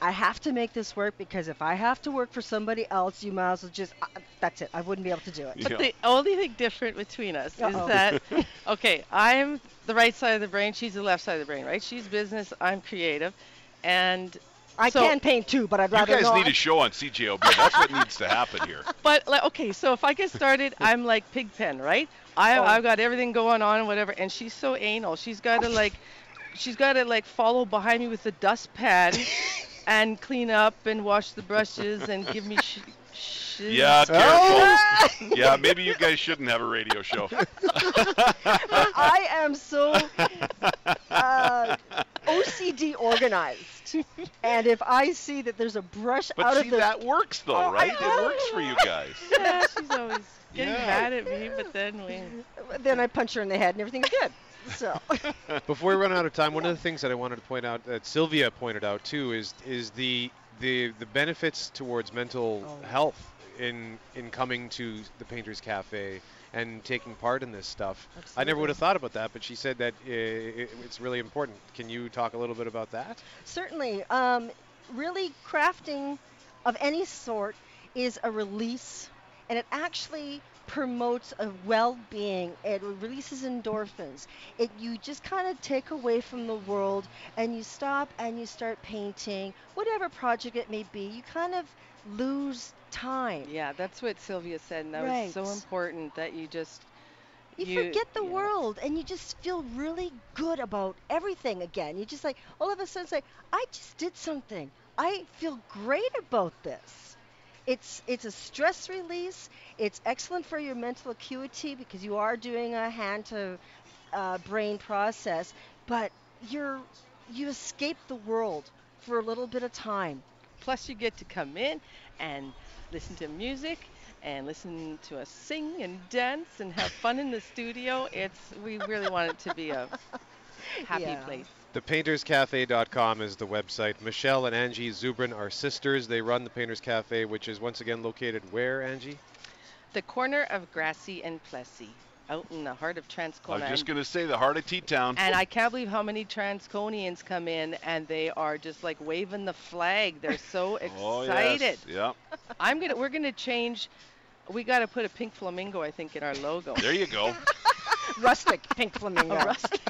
I have to make this work because if I have to work for somebody else, you might as well just. Uh, that's it. I wouldn't be able to do it. Yeah. But the only thing different between us Uh-oh. is that, (laughs) okay, I'm the right side of the brain, she's the left side of the brain, right? She's business, I'm creative. And I so- can paint too, but I'd rather. You guys not. need a show on CJOB. That's what needs to happen here. (laughs) But like, okay, so if I get started, (laughs) I'm like Pigpen, right? I Oh. I've got everything going on and whatever, and she's so anal. She's got to like, she's got to like follow behind me with the dustpan, (laughs) and clean up and wash the brushes and give me sh- shit. Yeah, Oh. careful. yeah, maybe you guys shouldn't have a radio show. I am so uh, OCD organized, and if I see that there's a brush out But of see, the that works though, Oh, right? It works for you guys. (laughs) Yeah, she's always getting Yeah. mad at me, but then we. then I punch her in the head and everything's good. So (laughs) Before we run out of time, one of the things that I wanted to point out that Sylvia pointed out too is is the the the benefits towards mental Oh. health in in coming to the Painters Cafe and taking part in this stuff. I never would have thought about that, but she said that uh, it, it's really important. Can you talk a little bit about that? certainly, um, really crafting of any sort is a release, and it actually promotes a well-being. It releases endorphins. It you just kind of take away from the world, and you stop and you start painting whatever project it may be. You kind of lose time. Yeah, that's what Sylvia said, and that was so Right. important that you just. You, You- forget the yeah. world and you just feel really good about everything again. You just like all of a sudden say, I just did something. I feel great about this. It's it's a stress release. It's excellent for your mental acuity because you are doing a hand to uh, brain process, but you're you escape the world for a little bit of time. Plus, you get to come in and listen to music and listen to us sing and dance and have fun in the studio. It's we really want it to be a happy Yeah. place. ThePaintersCafe.com is the website. Michelle and Angie Zubrin are sisters. They run the Painters Cafe, which is once again located where, Angie? The corner of Grassie and Plessis, out in the heart of Transcona. I Transcona. was just going to say the heart of T-Town. And I can't believe how many Transconians come in and they are just like waving the flag. They're so excited. (laughs) Oh, yes. Yeah. I'm gonna we're gonna change. We got to put a pink flamingo, I think, in our logo. There you go. (laughs) Rustic pink flamingo. (laughs) A rustic.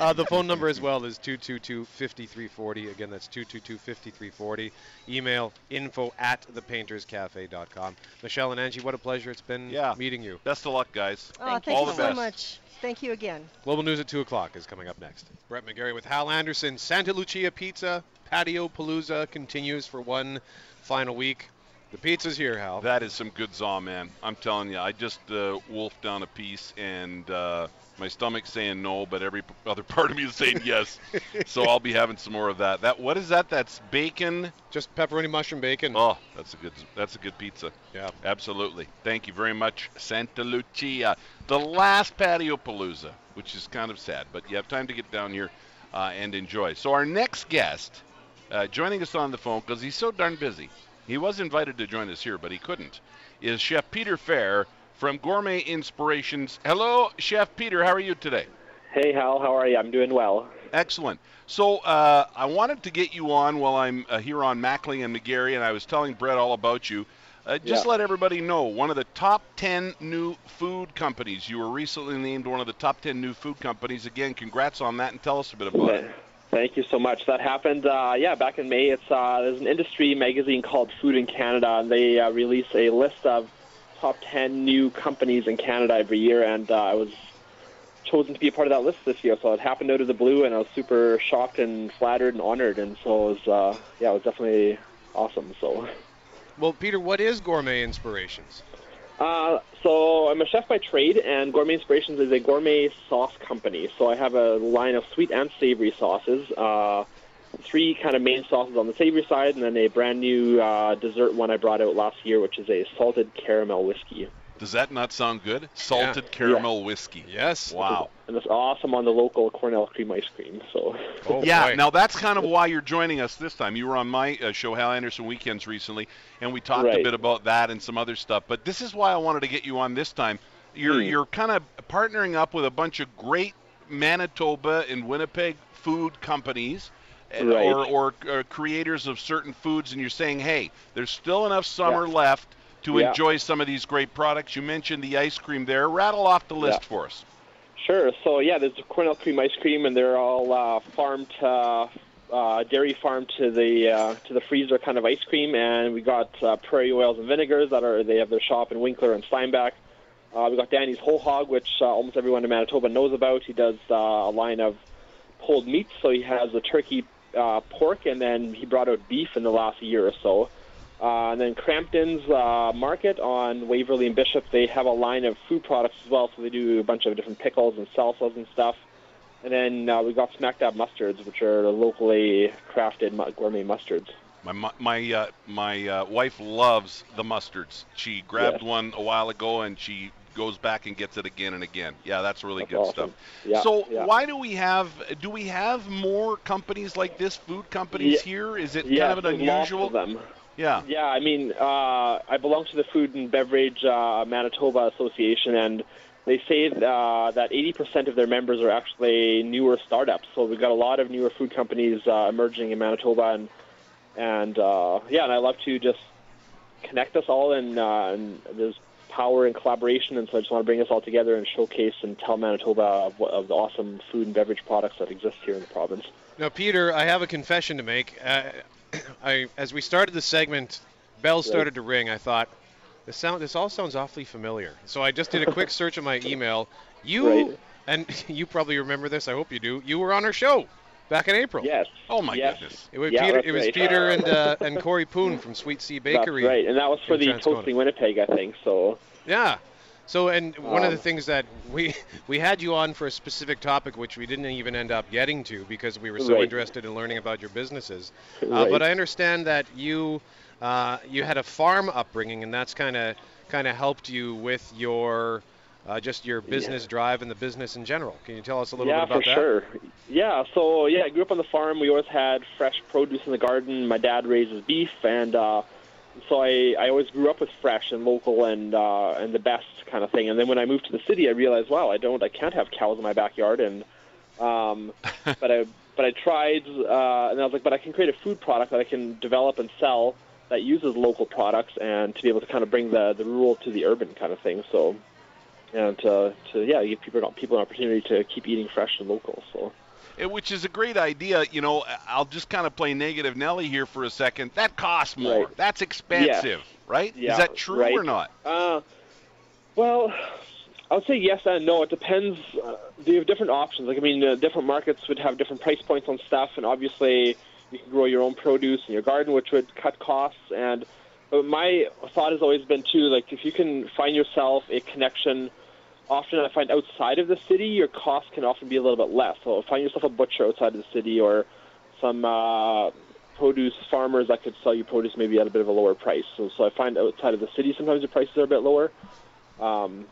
Uh, the phone number as well is 222-5340. Again, that's 222-5340. Email info at thepainterscafe.com. Michelle and Angie, what a pleasure it's been Yeah. meeting you. Best of luck, guys. Oh, Thank thank you you so so much. much. Thank you again. Global News at 2 o'clock is coming up next. Brett McGarry with Hal Anderson. Santa Lucia Pizza Patio Palooza continues for one final week. The pizza's here, Hal. That is some good zaw, man. I'm telling you, I just uh, wolfed down a piece, and uh, my stomach's saying no, but every other (laughs) part of me is saying yes. so I'll be having some more of that. That what is that? That's bacon. Just pepperoni mushroom bacon. Oh, that's a good. That's a good pizza. Yeah. Absolutely. Thank you very much, Santa Lucia. The last patio palooza, which is kind of sad, but you have time to get down here uh, and enjoy. So our next guest, uh, joining us on the phone because he's so darn busy. He was invited to join us here, but he couldn't. Is Chef Peter Fair from Gourmet Inspirations. Hello, Chef Peter. How are you today? Hey Hal, how are you? I'm doing well. Excellent. So uh, I wanted to get you on while I'm uh, here on Mackling and McGarry, and I was telling Brett all about you. Uh, just Yeah. let everybody know one of the top 10 new food companies. You were recently named one of the top 10 new food companies. Again, congrats on that, and tell us a bit about it. Thank you so much. That happened, uh, yeah, back in May. It's uh, there's an industry magazine called Food in Canada, and they uh, release a list of top 10 new companies in Canada every year, and uh, I was chosen to be a part of that list this year. So it happened out of the blue, and I was super shocked and flattered and honored, and so it was, uh, yeah, it was definitely awesome. So. Well, Peter, what is Gourmet Inspirations? Uh, so I'm a chef by trade, and Gourmet Inspirations is a gourmet sauce company. So I have a line of sweet and savory sauces. Uh, three kind of main sauces on the savory side, and then a brand new uh, dessert one I brought out last year, which is a salted caramel whiskey. Does that not sound good? Salted caramel whiskey. Yes. Wow. And it's awesome on the local Cornell cream ice cream. So Oh, yeah, boy. now that's kind of why you're joining us this time. You were on my uh, show, Hal Anderson Weekends, recently, and we talked a bit about that and some other stuff. But this is why I wanted to get you on this time. You're Hmm. you're kind of partnering up with a bunch of great Manitoba and Winnipeg food companies uh, Right. or, or, or creators of certain foods, and you're saying, hey, there's still enough summer Yeah. left to Yeah. enjoy some of these great products. You mentioned the ice cream there. Rattle off the list Yeah. for us. Sure. So yeah, there's the Cornell Cream ice cream, and they're all uh, farm to uh, dairy farm to the uh, to the freezer kind of ice cream. And we got uh, Prairie Oils and Vinegars that are they have their shop in Winkler and Steinbach. Uh, we got Danny's Whole Hog, which uh, almost everyone in Manitoba knows about. He does uh, a line of pulled meats, so he has a turkey, uh, pork, and then he brought out beef in the last year or so. Uh, and then Crampton's uh, Market on Waverley and Bishop, they have a line of food products as well. So they do a bunch of different pickles and salsas and stuff. And then uh, we got Smack Dab mustards, which are locally crafted gourmet mustards. My my uh, my uh, wife loves the mustards. She grabbed Yes. one a while ago and she goes back and gets it again and again. Yeah, that's really That's good awesome. stuff. Yeah, so yeah. why do we have do we have more companies like this, food companies Yeah. here? Is it kind of an unusual? them. Yeah. Yeah, I mean, uh, I belong to the Food and Beverage uh, Manitoba Association, and they say uh, that 80% of their members are actually newer startups. So we've got a lot of newer food companies uh, emerging in Manitoba, and and uh, yeah, and I love to just connect us all, and, uh, and there's power and collaboration, and so I just want to bring us all together and showcase and tell Manitoba of, of the awesome food and beverage products that exist here in the province. Now, Peter, I have a confession to make. Uh, (clears throat) I, as we started the segment, bells Right. started to ring. I thought, this sound, this all sounds awfully familiar. So I just did a quick (laughs) search of my email. You Right. and (laughs) you probably remember this. I hope you do. You were on our show back in April. Yes. Oh my yes. goodness. It was Yeah, Peter. It was right. Peter and uh, (laughs) and Corey Poon from Sweet Sea Bakery. That's right, and that was for the. Toasting Winnipeg, I think. So Yeah. So, and one of the Um, things that we (laughs) we had you on for a specific topic, which we didn't even end up getting to because we were so Right. interested in learning about your businesses. Uh, Right. but I understand that you uh, you had a farm upbringing, and that's kind of kind of helped you with your uh, just your business drive and the business in general. Can you tell us a little yeah, bit about that? Yeah, for sure. Yeah, so yeah, I grew up on the farm. We always had fresh produce in the garden. My dad raises beef, and uh, so I, I always grew up with fresh and local and uh, and the best kind of thing. And then when I moved to the city, I realized, wow, I don't, I can't have cows in my backyard. And um, (laughs) but I but I tried, uh, and I was like, but I can create a food product that I can develop and sell that uses local products, and to be able to kind of bring the the rural to the urban kind of thing. So and to, to yeah, give people people an opportunity to keep eating fresh and local. So Eh, Which is a great idea. You know, I'll just kind of play negative Nelly here for a second. That costs more. Right. That's expensive, right? Yeah, is that true right. or not? Uh, well, I would say yes and no. It depends. Uh, they have different options. Like I mean, uh, different markets would have different price points on stuff, and obviously you can grow your own produce in your garden, which would cut costs. And but my thought has always been too, like if you can find yourself a connection. Often I find outside of the city, your cost can often be a little bit less. So find yourself a butcher outside of the city, or some uh, produce farmers that could sell you produce maybe at a bit of a lower price. So, so I find outside of the city sometimes the prices are a bit lower. Um,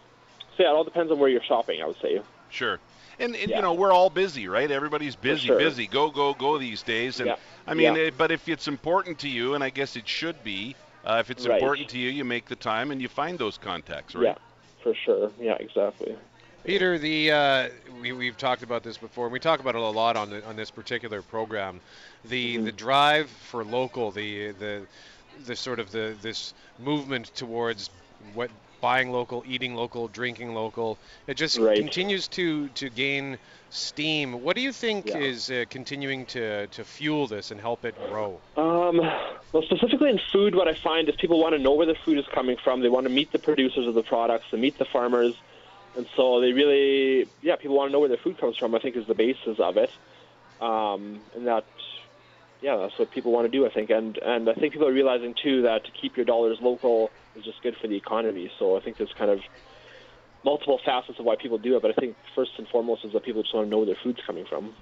so yeah, it all depends on where you're shopping. I would say. Sure. And, and Yeah. you know, we're all busy, right? Everybody's busy, sure. busy. Go, go, go these days. And Yeah. I mean, Yeah. eh, but if it's important to you, and I guess it should be, uh, if it's Right. important to you, you make the time and you find those contacts, right? Yeah, for sure. Yeah, exactly. Peter, the uh, we, we've talked about this before, and we talk about it a lot on the, on this particular program. The Mm-hmm. the drive for local, the the the sort of the this movement towards what buying local, eating local, drinking local. It just Right. continues to to gain steam. What do you think Yeah. is uh, continuing to to fuel this and help it grow? Um, well, specifically in food, what I find is people want to know where the food is coming from. They want to meet the producers of the products, and meet the farmers, and so they really, yeah, people want to know where their food comes from. I think is the basis of it, um, and that, yeah, that's what people want to do. I think, and and I think people are realizing too that to keep your dollars local is just good for the economy. So I think there's kind of multiple facets of why people do it, but I think first and foremost is that people just want to know where their food's coming from.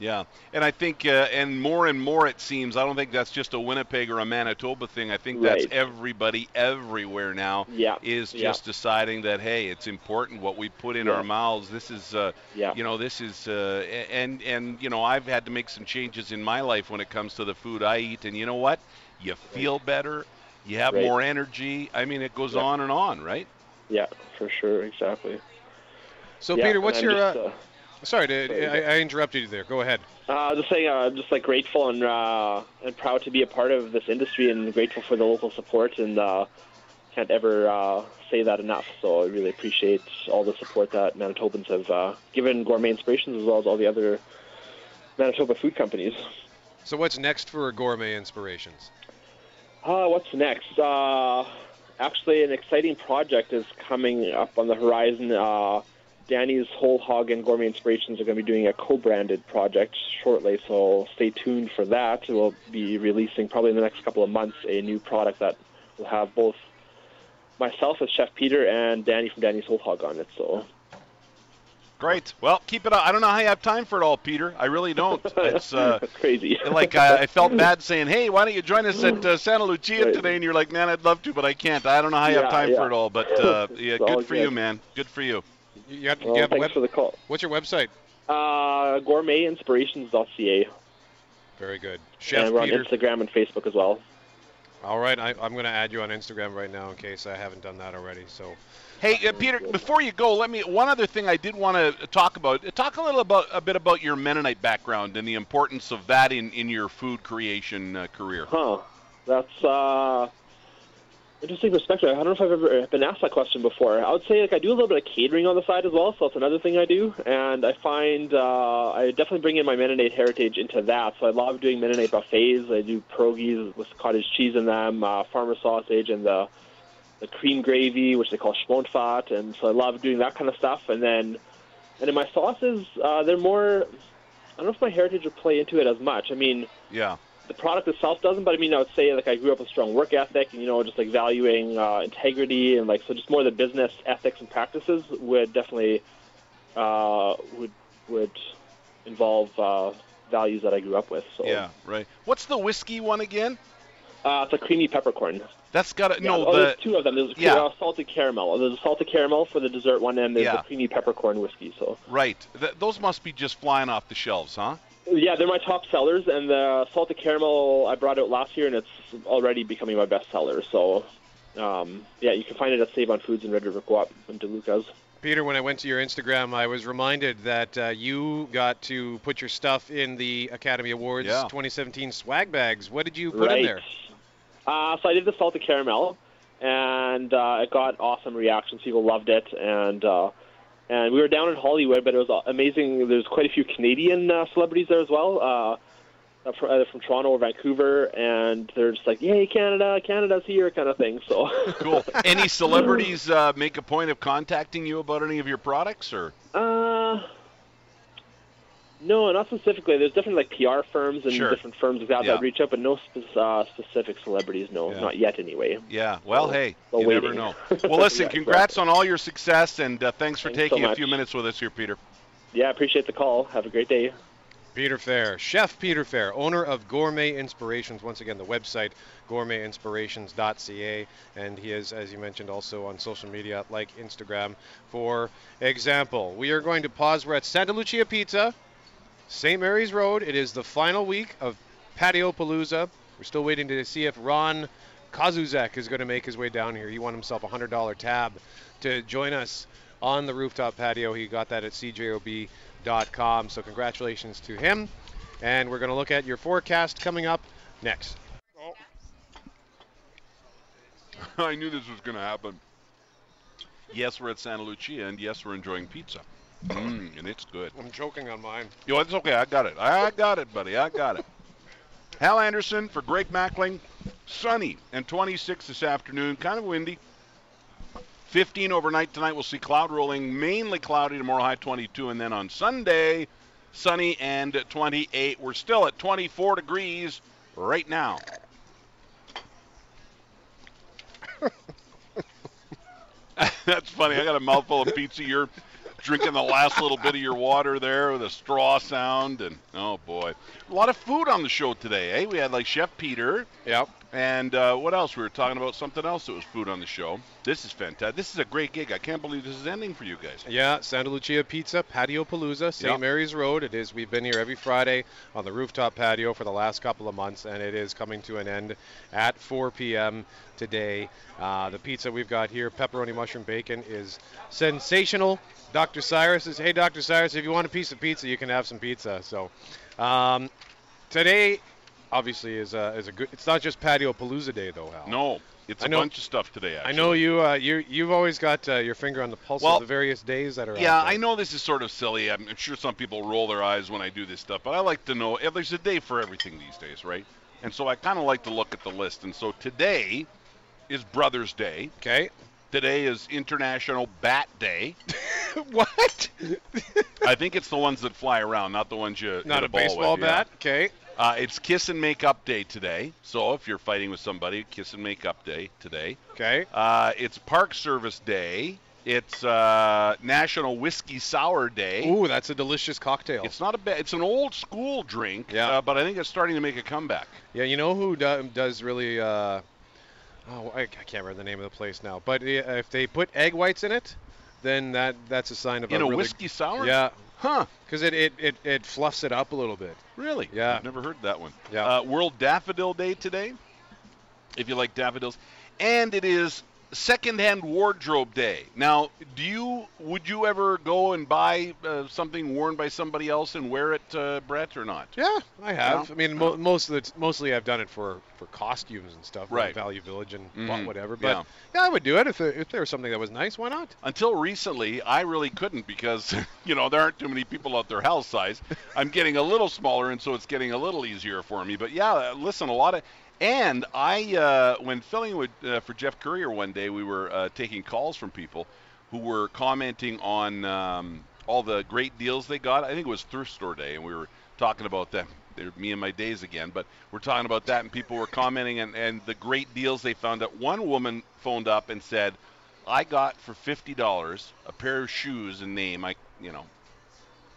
Yeah, and I think, uh, and more and more it seems, I don't think that's just a Winnipeg or a Manitoba thing. I think that's everybody everywhere now Yeah, is yeah. just deciding that hey, it's important what we put in Yeah. our mouths. This is, uh, Yeah. you know, this is, uh, and and you know, I've had to make some changes in my life when it comes to the food I eat, and you know what? You feel better, you have Right. more energy. I mean, it goes Yeah. on and on, right? Yeah, for sure, exactly. So Yeah, Peter, what's your just, uh, uh, Sorry, to, I, I interrupted you there. Go ahead. Uh, just saying, uh, I'm just like grateful and uh, and proud to be a part of this industry, and grateful for the local support, and uh, can't ever uh, say that enough. So I really appreciate all the support that Manitobans have uh, given Gourmet Inspirations, as well as all the other Manitoba food companies. So what's next for Gourmet Inspirations? Uh, what's next? Uh, actually, an exciting project is coming up on the horizon. Uh, Danny's Whole Hog and Gourmet Inspirations are going to be doing a co-branded project shortly, so stay tuned for that. We'll be releasing probably in the next couple of months a new product that will have both myself as Chef Peter and Danny from Danny's Whole Hog on it. So Great. Well, keep it up. I don't know how you have time for it all, Peter. I really don't. (laughs) It's uh, (laughs) crazy. like I, I felt (laughs) bad saying, "Hey, why don't you join us at uh, Santa Lucia Right. today?" And you're like, "Man, I'd love to, but I can't. I don't know how you have time yeah. for it all." But uh, yeah, It's all good for you, man. Good for you. You, you have, Well, you have thanks web, for the call. what's your website? Uh, gourmetinspirations.ca, Very good. Chef and we're on Instagram and Facebook as well. All right, I, I'm going to add you on Instagram right now in case I haven't done that already. So Hey, uh, Peter, before you go, let me one other thing I did want to talk about. Talk a little about a bit about your Mennonite background and the importance of that in in your food creation uh, career. Huh. That's uh interesting perspective. I don't know if I've ever been asked that question before. I would say like I do a little bit of catering on the side as well, so that's another thing I do. And I find uh, I definitely bring in my Mennonite heritage into that. So I love doing Mennonite buffets. I do pierogies with cottage cheese in them, uh, farmer sausage, and the the cream gravy, which they call schmontfat. And so I love doing that kind of stuff. And then and in my sauces, uh, they're more. I don't know if my heritage would play into it as much. I mean, Yeah. the product itself doesn't, but I mean, I would say like I grew up with a strong work ethic, and you know, just like valuing uh, integrity and like so, just more the business ethics and practices would definitely uh, would would involve uh, values that I grew up with. So Yeah. Right. What's the whiskey one again? uh, it's a creamy peppercorn. That's got to Yeah, no oh, the there's two of them. There's a yeah. salted caramel. There's a salted caramel for the dessert one, and there's Yeah. a creamy peppercorn whiskey. So right. Th- those must be just flying off the shelves, huh? yeah, they're my top sellers, and the salted caramel I brought out last year, and it's already becoming my best seller. So. Um, yeah, you can find it at Save on Foods in Red River Co-op in DeLuca's. Peter, when I went to your Instagram, I was reminded that uh, you got to put your stuff in the Academy Awards Yeah. 2017 swag bags. What did you put right. in there? Uh, so I did the salted caramel, and uh, it got awesome reactions. People loved it, and uh, and we were down in Hollywood, but it was amazing. There's quite a few Canadian uh, celebrities there as well, uh, either from Toronto or Vancouver, and they're just like, "Yay, Canada! Canada's here!" kind of thing. So Cool. Any (laughs) celebrities uh, make a point of contacting you about any of your products, or Uh, no, not specifically. There's different like PR firms and Sure. different firms that Yeah. that reach out, but no spe- uh, specific celebrities. No, Yeah. not yet anyway. yeah? Well, hey, still you never know. (laughs) Well, listen, Yeah, congrats on all your success, and uh, thanks for Thanks so taking a few minutes with us here, Peter. Yeah, I appreciate the call. Have a great day. Peter Fair, Chef Peter Fair, owner of Gourmet Inspirations. Once again, the website gourmetinspirations.ca, and he is, as you mentioned, also on social media like Instagram. For example, we are going to pause. We're at Santa Lucia Pizza, St. Mary's Road. It is the final week of Patio Palooza. We're still waiting to see if Ron Kazuzek is going to make his way down here. He won himself a hundred dollar tab to join us on the rooftop patio. He got that at cjob.com. So congratulations to him. And we're going to look at your forecast coming up next. (laughs) I knew this was going to happen. Yes, we're at Santa Lucia, and yes, we're enjoying pizza. Mm, and it's good. I'm joking on mine. Yo, it's okay. I got it. I got it, buddy. I got it. Hal Anderson for Greg Mackling. Sunny and 26 this afternoon. Kind of windy. 15 overnight tonight. We'll see cloud rolling. Mainly cloudy tomorrow, high 22. And then on Sunday, sunny and 28. We're still at 24 degrees right now. (laughs) That's funny. I got a mouthful of pizza. You're drinking the last little bit of your water there with a straw sound, and oh boy, a lot of food on the show today. Eh? We had like Chef Peter, Yep. And uh, what else? We were talking about something else that was food on the show. This is fantastic. This is a great gig. I can't believe this is ending for you guys. Yeah, Santa Lucia Pizza, Patio Palooza, St. Yep. Mary's Road. It is. We've been here every Friday on the rooftop patio for the last couple of months, and it is coming to an end at 4 p.m. today. Uh, the pizza we've got here, pepperoni mushroom bacon, is sensational. Dr. Syras is, hey, Dr. Syras, if you want a piece of pizza, you can have some pizza. So, um, today, obviously, is a, is a good. It's not just Patio Palooza Day, though, Hal. No, it's I a know- bunch of stuff today. Actually. I know you. Uh, you you've always got uh, your finger on the pulse Well, of the various days that are. Yeah, out there. I know this is sort of silly. I'm sure some people roll their eyes when I do this stuff, but I like to know. If there's a day for everything these days, right? And so I kind of like to look at the list. And so today is Brothers Day. Okay. Today is International Bat Day. (laughs) what? I think it's the ones that fly around, not the ones you Not hit a ball baseball with, yeah. bat. Okay. Uh, it's Kiss and Make Up Day today. So if you're fighting with somebody, Kiss and Make Up Day today. Okay. Uh, it's Park Service Day. It's uh, National Whiskey Sour Day. Ooh, that's a delicious cocktail. It's not a bad. It's an old school drink. Yeah. Uh, but I think it's starting to make a comeback. yeah, you know who do, does really? Uh, oh, I, I can't remember the name of the place now. But if they put egg whites in it, then that that's a sign of In a a really, whiskey sour. Yeah, Huh. because it, it, it, it fluffs it up a little bit. Really? Yeah. I've never heard that one. Yeah. Uh, World Daffodil Day today. If you like daffodils, and it is Secondhand Wardrobe Day. Now, do you would you ever go and buy uh, something worn by somebody else and wear it, uh, Brett, or not? Yeah, I have. Yeah. I mean, mo- most of the mostly I've done it for, for costumes and stuff, like Right. Value Village and Mhm. whatever. But Yeah. yeah. I would do it if there, if there was something that was nice. Why not? Until recently, I really couldn't because (laughs) you know there aren't too many people out there house size. (laughs) I'm getting a little smaller, and so it's getting a little easier for me. But yeah, listen, a lot of. And I, uh, when filling with uh, for Geoff Currier one day, we were uh, taking calls from people who were commenting on um, all the great deals they got. I think it was thrift store day, and we were talking about them. They're me and my days again, but we're talking about that, and people were commenting and, and the great deals they found. That one woman phoned up and said, I got for fifty dollars a pair of shoes and name. I, you know,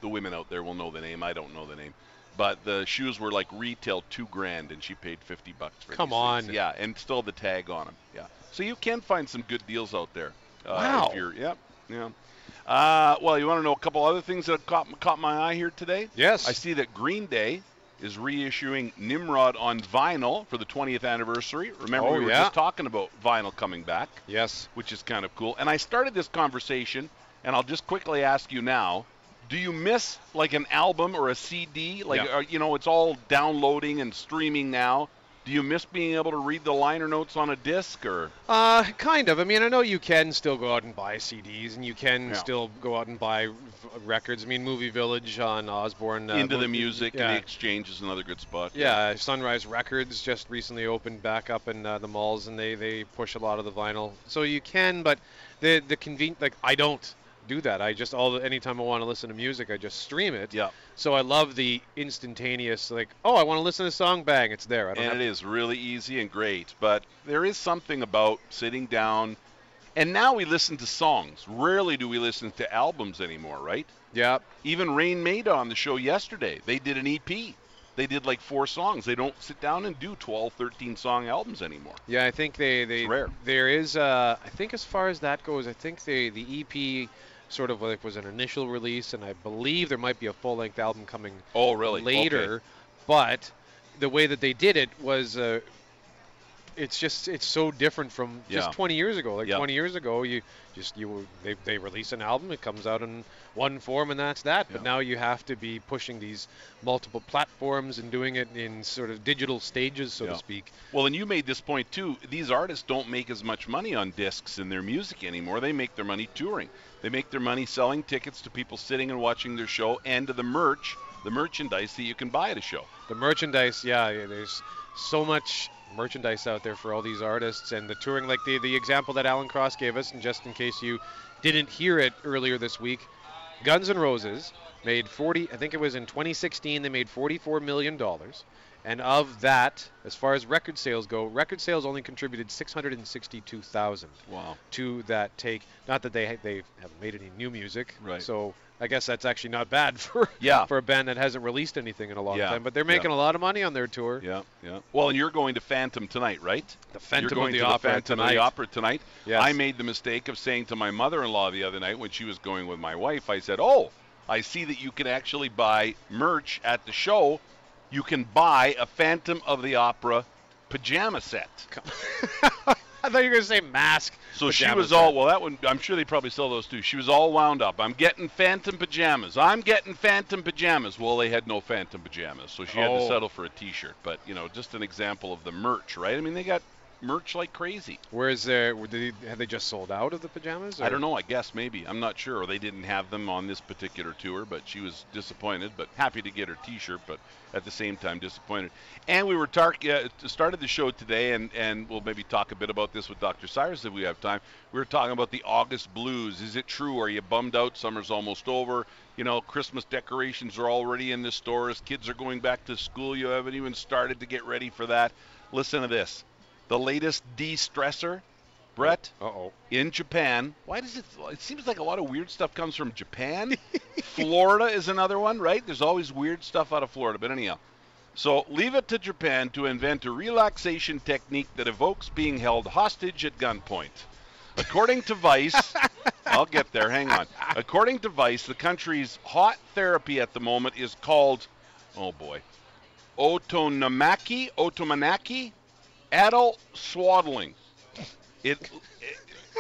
the women out there will know the name. I don't know the name, but the shoes were like retail two grand, and she paid fifty bucks for. Come on. things. Yeah, and still the tag on them. Yeah, so you can find some good deals out there. Uh, Wow. If you're, yep, yeah. Uh, well, you want to know a couple other things that caught caught my eye here today? Yes. I see that Green Day is reissuing Nimrod on vinyl for the 20th anniversary. Remember, Oh, we were yeah. just talking about vinyl coming back Yes. which is kind of cool. And I started this conversation, and I'll just quickly ask you now: Do you miss like an album or a CD? Like, Yeah. uh, you know, it's all downloading and streaming now. Do you miss being able to read the liner notes on a disc, or Uh, kind of. I mean, I know you can still go out and buy CDs, and you can Yeah. still go out and buy v- records. I mean, Movie Village on Osborne. Uh, into the music yeah. and the exchange is another good spot? Yeah, Sunrise Records just recently opened back up in uh, the malls, and they, they push a lot of the vinyl. So you can, but the the conven like I don't do that. I just all the, anytime I want to listen to music, I just stream it. Yeah. So I love the instantaneous like, oh, I want to listen to a song, bang, it's there. I don't and it is really easy and great. But there is something about sitting down, and now we listen to songs. Rarely do we listen to albums anymore, right? Yeah. Even Raine Maida on the show yesterday, they did an EP. They did like four songs. They don't sit down and do 12, 13 song albums anymore. Yeah, I think they they It's rare. there is uh I think as far as that goes, I think they the EP sort of like was an initial release and I believe there might be a full-length album coming Oh, really? later, but the way that they did it was uh it's just it's so different from just Yeah. 20 years ago. Like Yeah. 20 years ago, you just you they they release an album, it comes out in one form, and that's that. But now you have to be pushing these multiple platforms and doing it in sort of digital stages, so Yeah. to speak. Well, and you made this point too. These artists don't make as much money on discs in their music anymore. They make their money touring. They make their money selling tickets to people sitting and watching their show and to the merch, the merchandise that you can buy at a show. the merchandise yeah yeah, there's so much merchandise out there for all these artists and the touring like the the example that alan cross gave us and just in case you didn't hear it earlier this week guns n' roses made 40 i think it was in 2016 they made 44 million dollars And of that, as far as record sales go, record sales only contributed 662,000 Wow. to that take. Not that they they haven't made any new music, Right. So I guess that's actually not bad (laughs) for Yeah. for a band that hasn't released anything in a long Yeah, time. But they're yeah. making a lot of money on their tour. Yeah, yeah. Well, and you're going to Phantom tonight, right? The Phantom you're going of the to Opera the Phantom of tonight. the Opera tonight. Yes. I made the mistake of saying to my mother-in-law the other night when she was going with my wife, I said, "Oh, I see that you can actually buy merch at the show. You can buy a Phantom of the Opera pajama set." (laughs) I thought you were going to say mask. So she was set. all well. That one, I'm sure they probably sell those too. She was all wound up. I'm getting Phantom pajamas. I'm getting Phantom pajamas. Well, they had no Phantom pajamas, so she had to Oh. settle for a T-shirt. But you know, just an example of the merch, right? I mean, they got merch like crazy. Where's there? Did they, have they just sold out of the pajamas? I don't know. I guess maybe. I'm not sure. They didn't have them on this particular tour, but she was disappointed, but happy to get her T-shirt, but at the same time disappointed. And we were tar- uh, started the show today, and and we'll maybe talk a bit about this with Dr. Syras if we have time. We were talking about the August blues. Is it true? Are you bummed out? Summer's almost over. You know, Christmas decorations are already in the stores. Kids are going back to school. You haven't even started to get ready for that. Listen to this. The latest de-stressor, Brett Uh-oh. in Japan. Why does it? It seems like a lot of weird stuff comes from Japan. (laughs) Florida is another one, right? There's always weird stuff out of Florida. But anyhow, so leave it to Japan to invent a relaxation technique that evokes being held hostage at gunpoint. According to Vice, (laughs) I'll get there. Hang on. According to Vice, the country's hot therapy at the moment is called, oh boy, otonomaki, otomanaki, adult swaddling. It, it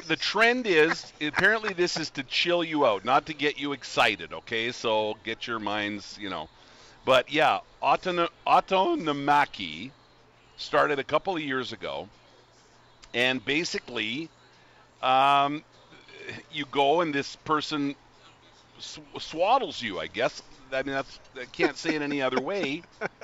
the trend is apparently this is to chill you out, not to get you excited. Okay, so get your minds, you know. But yeah, autonomaki started a couple of years ago, and basically, um, you go and this person sw- swaddles you. I guess. I mean, that's I can't say it any other way. (laughs)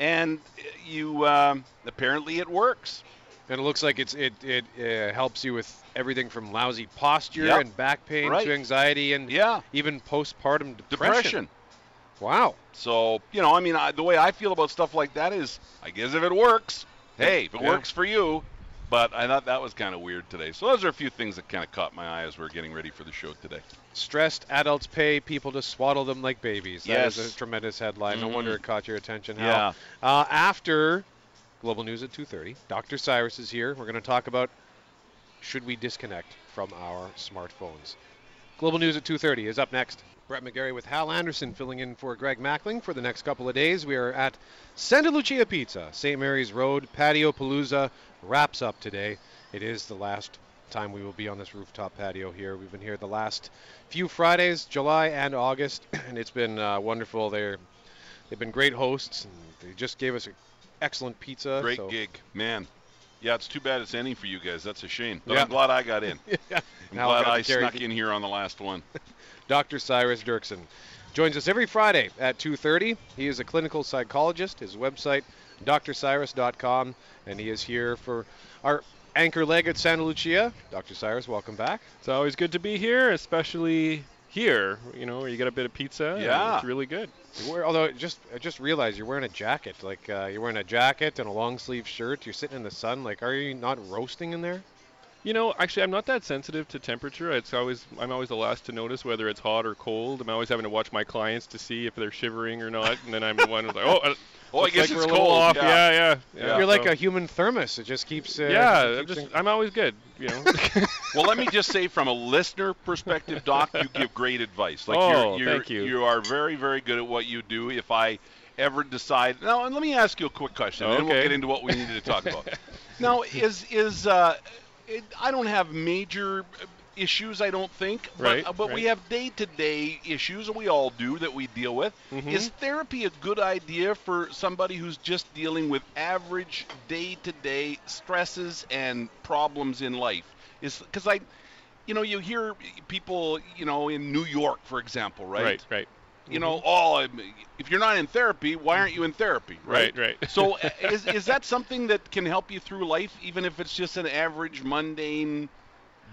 And you um, apparently it works. And it looks like it's it it uh, helps you with everything from lousy posture Yep. and back pain Right. to anxiety and Yeah, even postpartum depression. depression. Wow. So, you know, I mean, I, the way I feel about stuff like that is, I guess if it works, hey, if it Yeah. works for you. But I thought that was kind of weird today. So those are a few things that kind of caught my eye as we are getting ready for the show today. Stressed adults pay people to swaddle them like babies. That is Yes. a tremendous headline. No Mhm. wonder it caught your attention. Hal. Yeah. Uh, after Global News at 2:30, Dr. Syras is here. We're going to talk about should we disconnect from our smartphones. Global News at 2:30 is up next. Brett McGarry with Hal Anderson filling in for Greg Mackling for the next couple of days. We are at Santa Lucia Pizza, St. Mary's Road. Patio Palooza wraps up today. It is the last time we will be on this rooftop patio here. We've been here the last few Fridays, July and August, (clears throat) and it's been uh, wonderful. They're they've been great hosts, and they just gave us an excellent pizza. Great so- gig, man. Yeah, it's too bad it's ending for you guys. That's a shame. But Yeah. I'm glad I got in. (laughs) yeah. I'm Hal glad I to snuck the- in here on the last one. (laughs) Dr. Syras Derksen joins us every Friday at 2:30. He is a clinical psychologist. His website drsyras.com and he is here for our anchor leg at Santa Lucia. Dr. Cyrus, welcome back. It's always good to be here, especially here. You know, where you get a bit of pizza. Yeah. it's really good. Wear, although just I just realized you're wearing a jacket. Like uh, you're wearing a jacket and a long sleeve shirt. You're sitting in the sun. Like are you not roasting in there? You know, actually, I'm not that sensitive to temperature. It's always I'm always the last to notice whether it's hot or cold. I'm always having to watch my clients to see if they're shivering or not, and then I'm the one who's like, oh, uh, (laughs) Oh, I looks guess like it's we're a little cold. Off. Yeah. Yeah, yeah. yeah. You're like so- a human thermos. It just keeps. Uh, yeah. it I'm just I'm always good. You know. (laughs) well, let me just say, from a listener perspective, Doc, you give great advice. Like Oh, you're, you're, thank you. You are very, very good at what you do. If I ever decide now, and let me ask you a quick question, and then we'll get into what we needed to talk about. (laughs) now, is is uh, it, I don't have major issues, I don't think, but, Right, uh, but we have day-to-day issues, and we all do that we deal with. Mhm. Is therapy a good idea for somebody who's just dealing with average day-to-day stresses and problems in life? Is because I, you know, you hear people, you know, in New York, for example, right? right. Right. You know, oh, I'm- if you're not in therapy, why aren't you in therapy? Right. Right. (laughs) So (laughs) uh, is, is that something that can help you through life, even if it's just an average, mundane,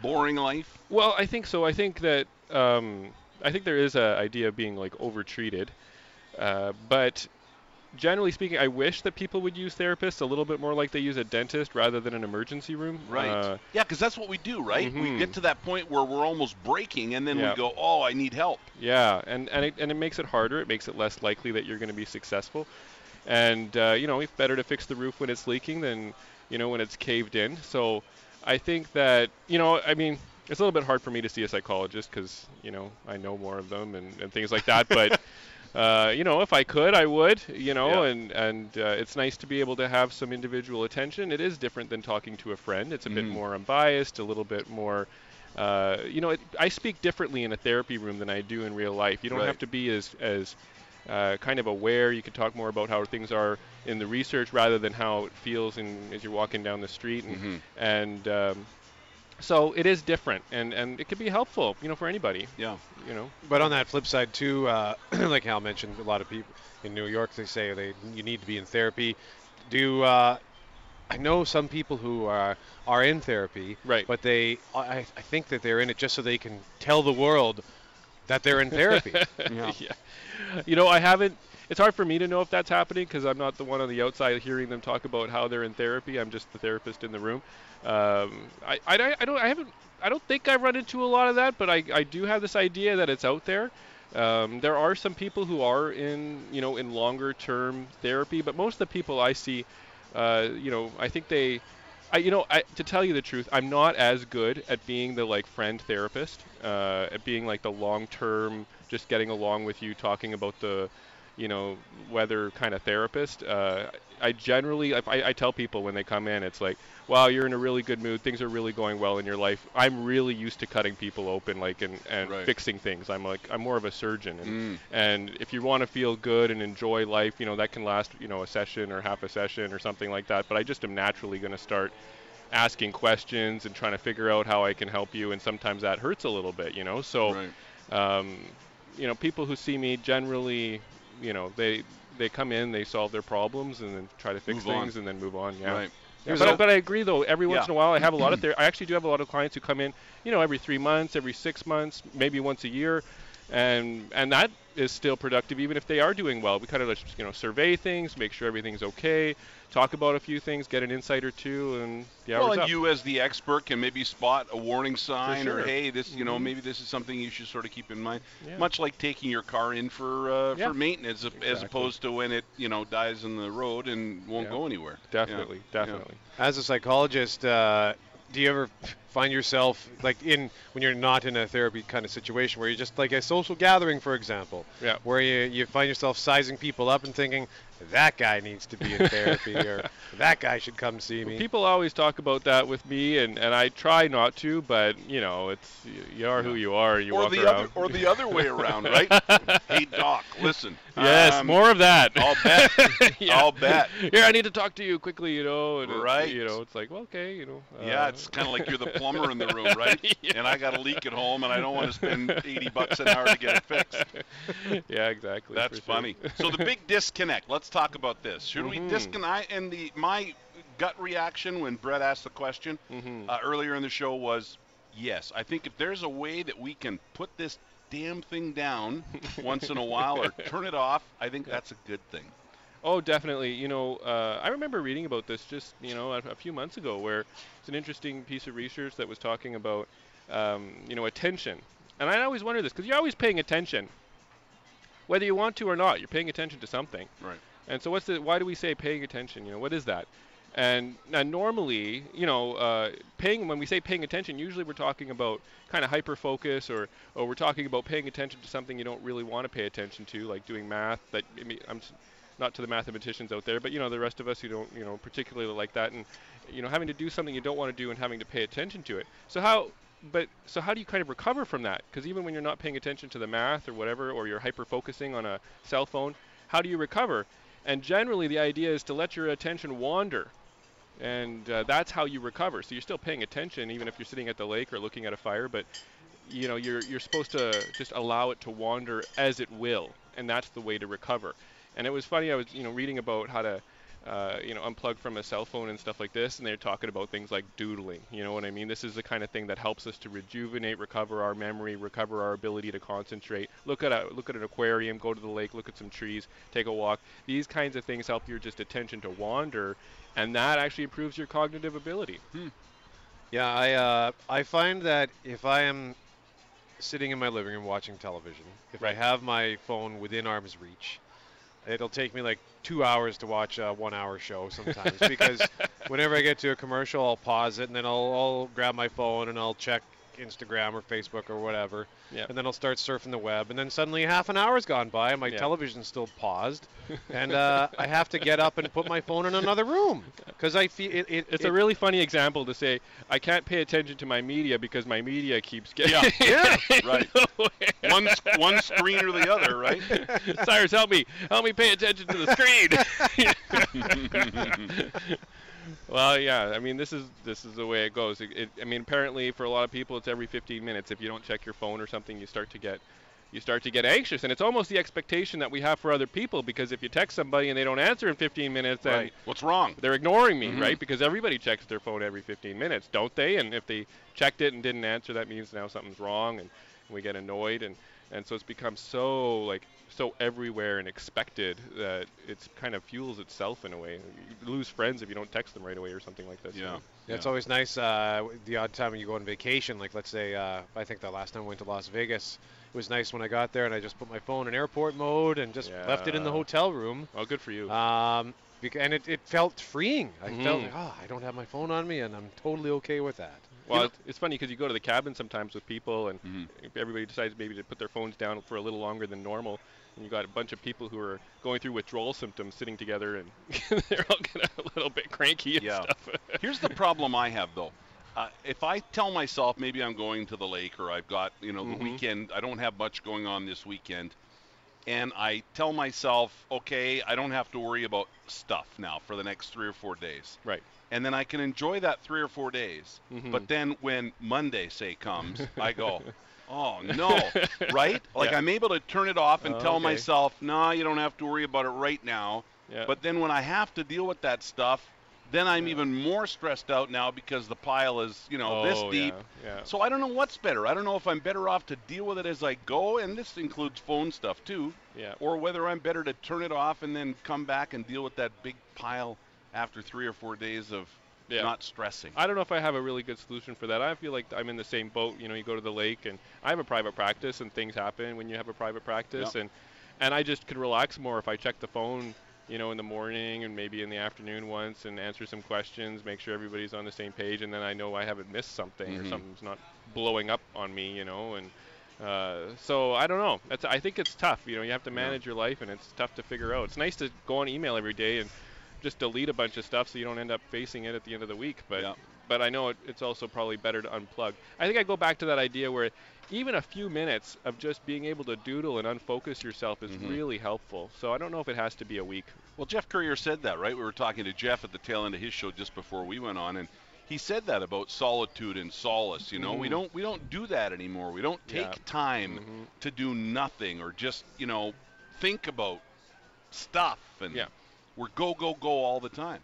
boring life? Well, I think so. I think that um, I think there is a idea of being like overtreated, uh, but generally speaking, I wish that people would use therapists a little bit more like they use a dentist rather than an emergency room. Right. Uh, yeah, because that's what we do, right? We Mhm. get to that point where we're almost breaking, and then Yeah. we go, "Oh, I need help." Yeah, and and it, and it makes it harder. It makes it less likely that you're going to be successful. And uh, you know, it's better to fix the roof when it's leaking than you know when it's caved in. So I think that you know, I mean, it's a little bit hard for me to see a psychologist because you know I know more of them and, and things like that. But (laughs) uh, you know, if I could, I would. You know, Yeah. and and uh, it's nice to be able to have some individual attention. It is different than talking to a friend. It's a bit Mhm. more unbiased, a little bit more. Uh, you know, it, I speak differently in a therapy room than I do in real life. You don't Right. have to be as as uh, kind of aware. You can talk more about how things are in the research rather than how it feels in, as you're walking down the street. And, Mhm. and um, so it is different, and, and it could be helpful, you know, for anybody. Yeah. You know. But on that flip side too, uh, (clears throat) like Hal mentioned, a lot of people in New York they say they you need to be in therapy. Do uh, I know some people who are are in therapy, Right. But they, I, I think that they're in it just so they can tell the world that they're in therapy. (laughs) Yeah. yeah. You know, I haven't. It's hard for me to know if that's happening because I'm not the one on the outside hearing them talk about how they're in therapy. I'm just the therapist in the room. Um, I, I, I don't. I haven't. I don't think I've run into a lot of that, but I, I do have this idea that it's out there. Um, there are some people who are in, you know, in longer term therapy, but most of the people I see, uh, you know, I think they, I, you know, I, to tell you the truth, I'm not as good at being the like friend therapist, uh, at being like the long-term, just getting along with you, talking about the, you know, weather kind of therapist. Uh, I generally, if I, I tell people when they come in, it's like, wow, you're in a really good mood, things are really going well in your life. I'm really used to cutting people open, like, and, and Right. fixing things. I'm like, I'm more of a surgeon, and Mm. and if you want to feel good and enjoy life, you know, that can last, you know, a session or half a session or something like that. But I just am naturally going to start asking questions and trying to figure out how I can help you. And sometimes that hurts a little bit, you know. So, Right. um, you know, people who see me generally, you know, they they come in, they solve their problems, and then try to fix Move on. things, and then move on. Yeah. Right. Yeah, but, I, but I agree though. Every once Yeah. in a while, I have a lot of (clears throat) ther- I actually do have a lot of clients who come in, you know, every three months, every six months, maybe once a year, and and that is still productive even if they are doing well. We kind of just you know survey things, make sure everything's okay, talk about a few things, get an insight or two, and the hours well, and up. you as the expert can maybe spot a warning sign or hey, this you know Mhm. maybe this is something you should sort of keep in mind. Yeah. Much like taking your car in for uh, Yeah. for maintenance, as- as opposed to when it you know dies in the road and won't Yeah. go anywhere. Yeah. Definitely, definitely. As a psychologist, uh, do you ever find yourself like in when you're not in a therapy kind of situation where you're just like a social gathering, for example, Yeah. where you you find yourself sizing people up and thinking that guy needs to be in (laughs) therapy or that guy should come see me. People always talk about that with me, and, and I try not to, but you know, it's you, you are who you are. You or walk the around. other or the other way (laughs) around, right? hey doc, listen. yes, um, more of that. I'll bet. (laughs) Yeah. I'll bet. Here, I need to talk to you quickly, you know. And it's, Right. You know, it's like, well, okay, you know. Yeah, uh, it's kind of like you're the plumber in the room, right? (laughs) Yeah. And I got a leak at home, and I don't want to spend 80 bucks an hour to get it fixed. (laughs) yeah, exactly. That's for sure. funny. So the big disconnect. Let's talk about this. Should we Mhm. disconnect? And the my gut reaction when Brett asked the question Mhm. uh, earlier in the show was, yes. I think if there's a way that we can put this damn thing down (laughs) once in a while or turn it off, I think that's a good thing. Oh, definitely. You know, uh, I remember reading about this just you know a, a few months ago, where it's an interesting piece of research that was talking about um, you know attention, and I always wonder this because you're always paying attention, whether you want to or not. You're paying attention to something. Right. And so, what's the? Why do we say paying attention? You know, what is that? And now normally, you know, uh, paying when we say paying attention, usually we're talking about kind of hyper focus, or or we're talking about paying attention to something you don't really want to pay attention to, like doing math. That I mean, I'm not to the mathematicians out there, but you know, the rest of us who don't, you know, particularly like that, and you know, having to do something you don't want to do and having to pay attention to it. So how? But so how do you kind of recover from that? Because even when you're not paying attention to the math or whatever, or you're hyper focusing on a cell phone, how do you recover? And generally, the idea is to let your attention wander. And uh, that's how you recover. So you're still paying attention, even if you're sitting at the lake or looking at a fire. But you know, you're you're supposed to just allow it to wander as it will, and that's the way to recover. And it was funny. I was you know reading about how to uh, you know, unplug from a cell phone and stuff like this, and they're talking about things like doodling. You know what I mean? This is the kind of thing that helps us to rejuvenate, recover our memory, recover our ability to concentrate. Look at a look at an aquarium, go to the lake, look at some trees, take a walk. These kinds of things help your just attention to wander, and that actually improves your cognitive ability. Hmm. Yeah, I uh, I find that if I am sitting in my living room watching television, if I have my phone within arm's reach, it'll take me like two hours to watch a one-hour show sometimes because (laughs) whenever I get to a commercial, I'll pause it and then I'll, I'll grab my phone and I'll check Instagram or Facebook or whatever, Yeah. and then I'll start surfing the web, and then suddenly half an hour's gone by and my Yeah. television's still paused, (laughs) and uh, I have to get up and put my phone in another room because I feel it. it It's it, a really funny example to say I can't pay attention to my media because my media keeps getting Yeah, (laughs) in right. one s- one screen or the other, right? (laughs) Syras, help me, help me pay attention to the screen. Well, yeah, I mean this is this is the way it goes. It, it, I mean apparently for a lot of people it's every 15 minutes. If you don't check your phone or something, you start to get you start to get anxious, and it's almost the expectation that we have for other people because if you text somebody and they don't answer in 15 minutes, then right. What's wrong? they're ignoring me, Mhm. right? Because everybody checks their phone every 15 minutes, don't they? And if they checked it and didn't answer, that means now something's wrong, and, we get annoyed, and and so it's become so like so everywhere and expected that it's kind of fuels itself in a way. You lose friends if you don't text them right away or something like that. so- Yeah. Yeah, it's always nice uh, the odd time when you go on vacation. Like, let's say, uh, I think the last time I went to Las Vegas, it was nice when I got there and I just put my phone in airport mode and just left it in the hotel room. Well, good for you. Um, bec- and it, it felt freeing. I felt Mhm. like, oh, I don't have my phone on me, and I'm totally okay with that. Well, know- it's, it's funny because you go to the cabin sometimes with people, and Mhm. everybody decides maybe to put their phones down for a little longer than normal, and you got a bunch of people who are going through withdrawal symptoms sitting together, and (laughs) they're all getting a little bit cranky and Yeah. stuff. (laughs) Here's the problem I have though. Uh, if I tell myself maybe I'm going to the lake or I've got you know the weekend, I don't have much going on this weekend, and I tell myself, okay, I don't have to worry about stuff now for the next three or four days, right. and then I can enjoy that three or four days. Mhm. But then when Monday say comes, (laughs) I go, oh no, (laughs) right? Like Yeah. I'm able to turn it off and Oh, tell okay. myself, no, you don't have to worry about it right now. Yeah. But then when I have to deal with that stuff, then I'm even more stressed out now because the pile is, you know, this Oh, deep. Yeah. yeah. So I don't know what's better. I don't know if I'm better off to deal with it as I go, and this includes phone stuff too, yeah. or whether I'm better to turn it off and then come back and deal with that big pile after three or four days of Yeah. not stressing. I don't know if I have a really good solution for that. I feel like I'm in the same boat. You know, you go to the lake, and I have a private practice, and things happen when you have a private practice, Yep. and and I just can relax more if I check the phone, you know, in the morning and maybe in the afternoon once, and answer some questions, make sure everybody's on the same page, and then I know I haven't missed something Mhm. or something's not blowing up on me, you know, and. Uh, so I don't know. That's I think it's tough. You know, you have to Yeah. manage your life, and it's tough to figure out. It's nice to go on email every day and just delete a bunch of stuff so you don't end up facing it at the end of the week. But Yeah. But I know it, it's also probably better to unplug. I think I go back to that idea where even a few minutes of just being able to doodle and unfocus yourself is Mhm. really helpful. So I don't know if it has to be a week. Well, Geoff Currier said that, right? We were talking to Geoff at the tail end of his show just before we went on, and he said that about solitude and solace. You know, we Mhm. don't we don't do that anymore. We don't take Yeah. time Mhm. to do nothing or just you know think about stuff and Yeah. we're go go go all the time.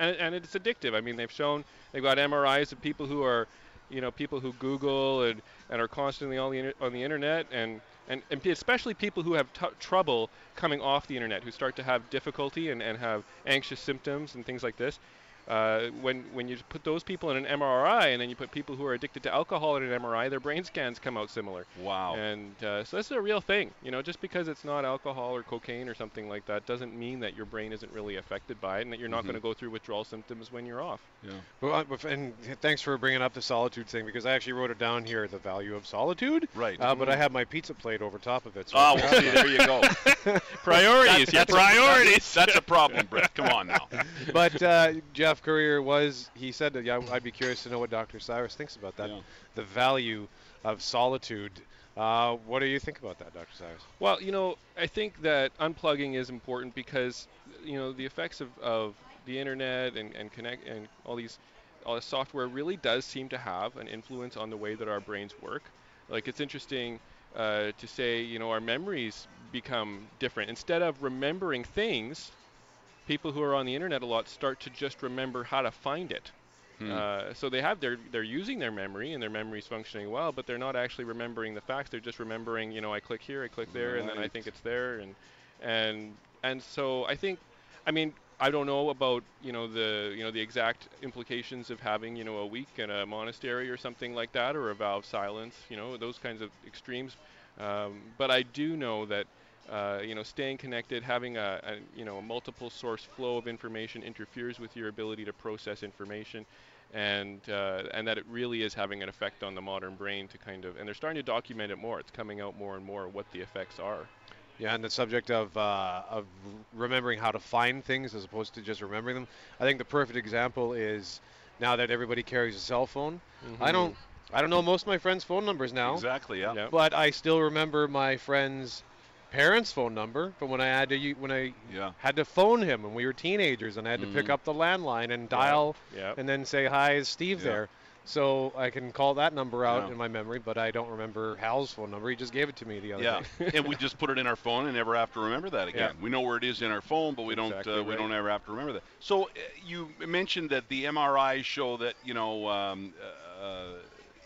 And, and it's addictive. I mean, they've shown they've got MRIs of people who are, you know, people who Google and, and are constantly on the inter- on the internet, and and, and pe- especially people who have t- trouble coming off the internet, who start to have difficulty and, and have anxious symptoms and things like this. Uh, when when you put those people in an MRI and then you put people who are addicted to alcohol in an MRI, their brain scans come out similar. Wow. And uh, so this is a real thing. You know, just because it's not alcohol or cocaine or something like that doesn't mean that your brain isn't really affected by it and that you're not Mhm. going to go through withdrawal symptoms when you're off. yeah. Well, uh, and thanks for bringing up the solitude thing because I actually wrote it down here, the value of solitude. Right. Uh, but I have my pizza plate over top of it. So Oh, well, see, there you go. (laughs) Priorities, yeah, That's a- priorities. that's a problem, Brett. Come on now. (laughs) but uh, Currier was he said that yeah, I'd be curious to know what Dr. Syras thinks about that. Yeah. The value of solitude. Uh, what do you think about that, Dr. Syras? Well, you know, I think that unplugging is important because, you know, the effects of, of the internet and, and connect and all these all this software really does seem to have an influence on the way that our brains work. Like it's interesting uh, to say, you know, our memories become different. Instead of remembering things, people who are on the internet a lot start to just remember how to find it. Hmm. Uh, so they have their they're using their memory and their memory's functioning well, but they're not actually remembering the facts. They're just remembering, you know, I click here, I click there, and then I think it's there, and and and so I think, I mean, I don't know about you know the you know the exact implications of having you know a week in a monastery or something like that, or a vow of silence, you know, those kinds of extremes. Um, but I do know that uh, you know, staying connected, having a, a you know a multiple source flow of information interferes with your ability to process information, and uh, and that it really is having an effect on the modern brain to kind of, and they're starting to document it more. It's coming out more and more what the effects are. Yeah, and the subject of uh, of remembering how to find things as opposed to just remembering them. I think the perfect example is now that everybody carries a cell phone. I don't I don't know most of my friends' phone numbers now, Exactly. Yeah. Yep. but I still remember my friend's parents' phone number from when I had to when I Yeah. had to phone him when we were teenagers and I had to pick Mhm. up the landline and dial Yep. and then say hi, is Steve Yeah. there? So I can call that number out Yeah. in my memory, but I don't remember Hal's phone number. He just gave it to me the other Yeah, day. (laughs) and we just put it in our phone and never have to remember that again. We know where it is in our phone, but we don't uh, we don't ever have to remember that. So uh, you mentioned that the MRIs show that you know um, uh,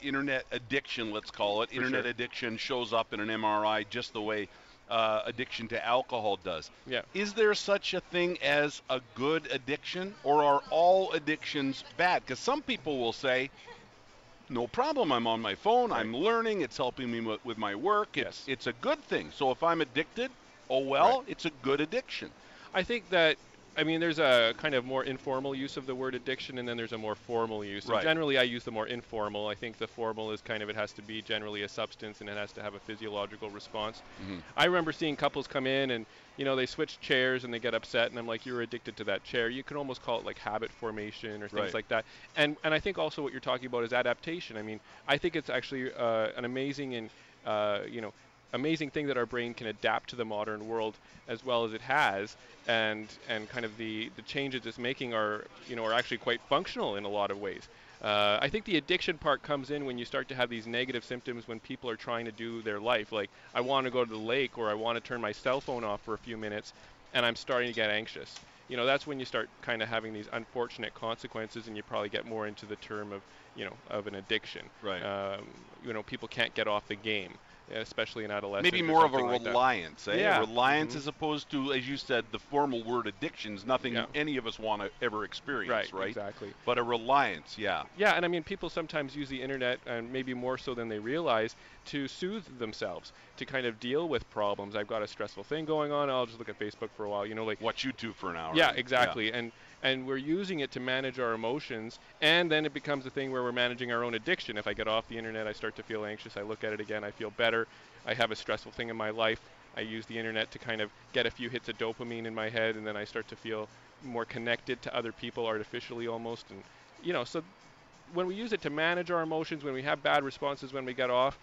internet addiction, let's call it, For internet sure. addiction shows up in an MRI just the way uh, addiction to alcohol does. Yeah. Is there such a thing as a good addiction, or are all addictions bad? Because some people will say, no problem. I'm on my phone. I'm learning. It's helping me with, with my work. It's Yes. it's a good thing. So if I'm addicted, oh well, Right. it's a good addiction. I think that I mean there's a kind of more informal use of the word addiction and then there's a more formal use. And Right. generally I use the more informal. I think the formal is kind of it has to be generally a substance and it has to have a physiological response. Mhm. I remember seeing couples come in and you know they switch chairs and they get upset and I'm like you're addicted to that chair. You can almost call it like habit formation or things Right. like that. And and I think also what you're talking about is adaptation. I mean, I think it's actually uh, an amazing and uh, you know amazing thing that our brain can adapt to the modern world as well as it has and and kind of the the changes it's making are you know are actually quite functional in a lot of ways uh, I think the addiction part comes in when you start to have these negative symptoms when people are trying to do their life. Like, I want to go to the lake or I want to turn my cell phone off for a few minutes and I'm starting to get anxious. You know, that's when you start kind of having these unfortunate consequences and you probably get more into the term of, you know, of an addiction. Right. Um, you know, people can't get off the game, especially in adolescence. Maybe more of a like reliance, eh? Yeah. A reliance Mhm. as opposed to, as you said, the formal word addictions. Nothing Yeah. any of us want to ever experience, Right, right? exactly. But a reliance, yeah. Yeah, and I mean, people sometimes use the internet, and maybe more so than they realize, to soothe themselves, to kind of deal with problems. I've got a stressful thing going on. I'll just look at Facebook for a while. You know, like Watch YouTube for an hour. yeah, exactly. And and we're using it to manage our emotions, and then it becomes a thing where we're managing our own addiction. If I get off the internet, I start to feel anxious. I look at it again, I feel better. I have a stressful thing in my life. I use the internet to kind of get a few hits of dopamine in my head, and then I start to feel more connected to other people artificially almost. And you know, so when we use it to manage our emotions, when we have bad responses when we get off,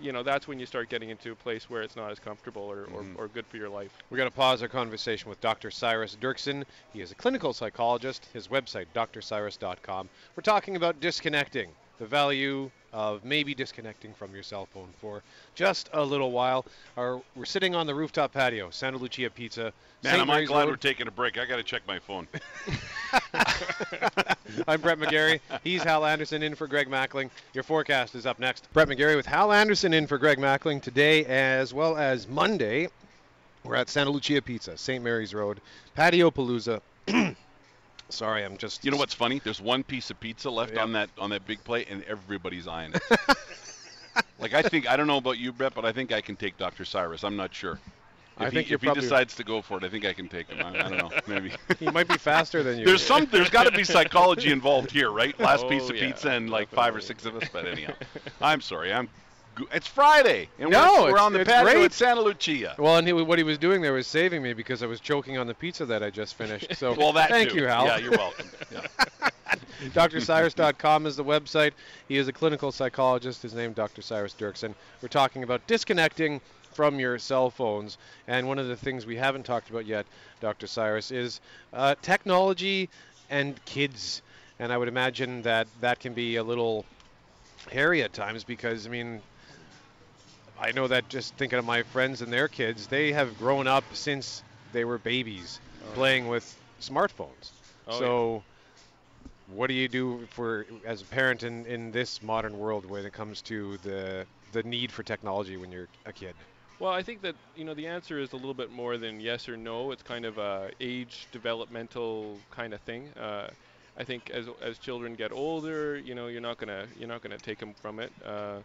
you know, that's when you start getting into a place where it's not as comfortable or, Mhm. or, or good for your life. We're going to pause our conversation with Dr. Syras Derksen. He is a clinical psychologist. His website, drsyras.com. We're talking about disconnecting, the value of maybe disconnecting from your cell phone for just a little while. Our, we're sitting on the rooftop patio, Santa Lucia Pizza. Man, St. am I Mary's glad Road. we're taking a break. I got to check my phone. (laughs) (laughs) I'm Brett McGarry. He's Hal Anderson in for Greg Mackling. Your forecast is up next. Brett McGarry with Hal Anderson in for Greg Mackling today as well as Monday. We're at Santa Lucia Pizza, St. Mary's Road, Patio Palooza. (clears throat) Sorry, I'm just. You know what's funny? There's one piece of pizza left Yeah. on that on that big plate, and everybody's eyeing it. (laughs) like I think I don't know about you, Brett, but I think I can take Dr. Syras. I'm not sure. If I he, think you're if he decides to go for it, I think I can take him. I, I don't know, (laughs) maybe. He might be faster than you. There's some. There's got to be psychology involved here, right? Last (laughs) Oh, piece of yeah, pizza and like five or six of us. But anyhow, I'm sorry. I'm. It's Friday, and No, we're, we're on the patio great. at Santa Lucia. Well, and he, what he was doing there was saving me because I was choking on the pizza that I just finished. So (laughs) Well, that thank too. you, Hal. Yeah, you're welcome. Yeah. (laughs) DrSyras.com is the website. He is a clinical psychologist. His name, Dr. Syras Derksen. We're talking about disconnecting from your cell phones. And one of the things we haven't talked about yet, Dr. Syras, is uh, technology and kids. And I would imagine that that can be a little hairy at times because, I mean, I know that just thinking of my friends and their kids, they have grown up since they were babies playing with smartphones. Oh, so, what do you do for as a parent in, in this modern world when it comes to the the need for technology when you're a kid? Well, I think that you know the answer is a little bit more than yes or no. It's kind of a age developmental kind of thing. Uh, I think as as children get older, you know, you're not gonna you're not gonna take them from it. Uh,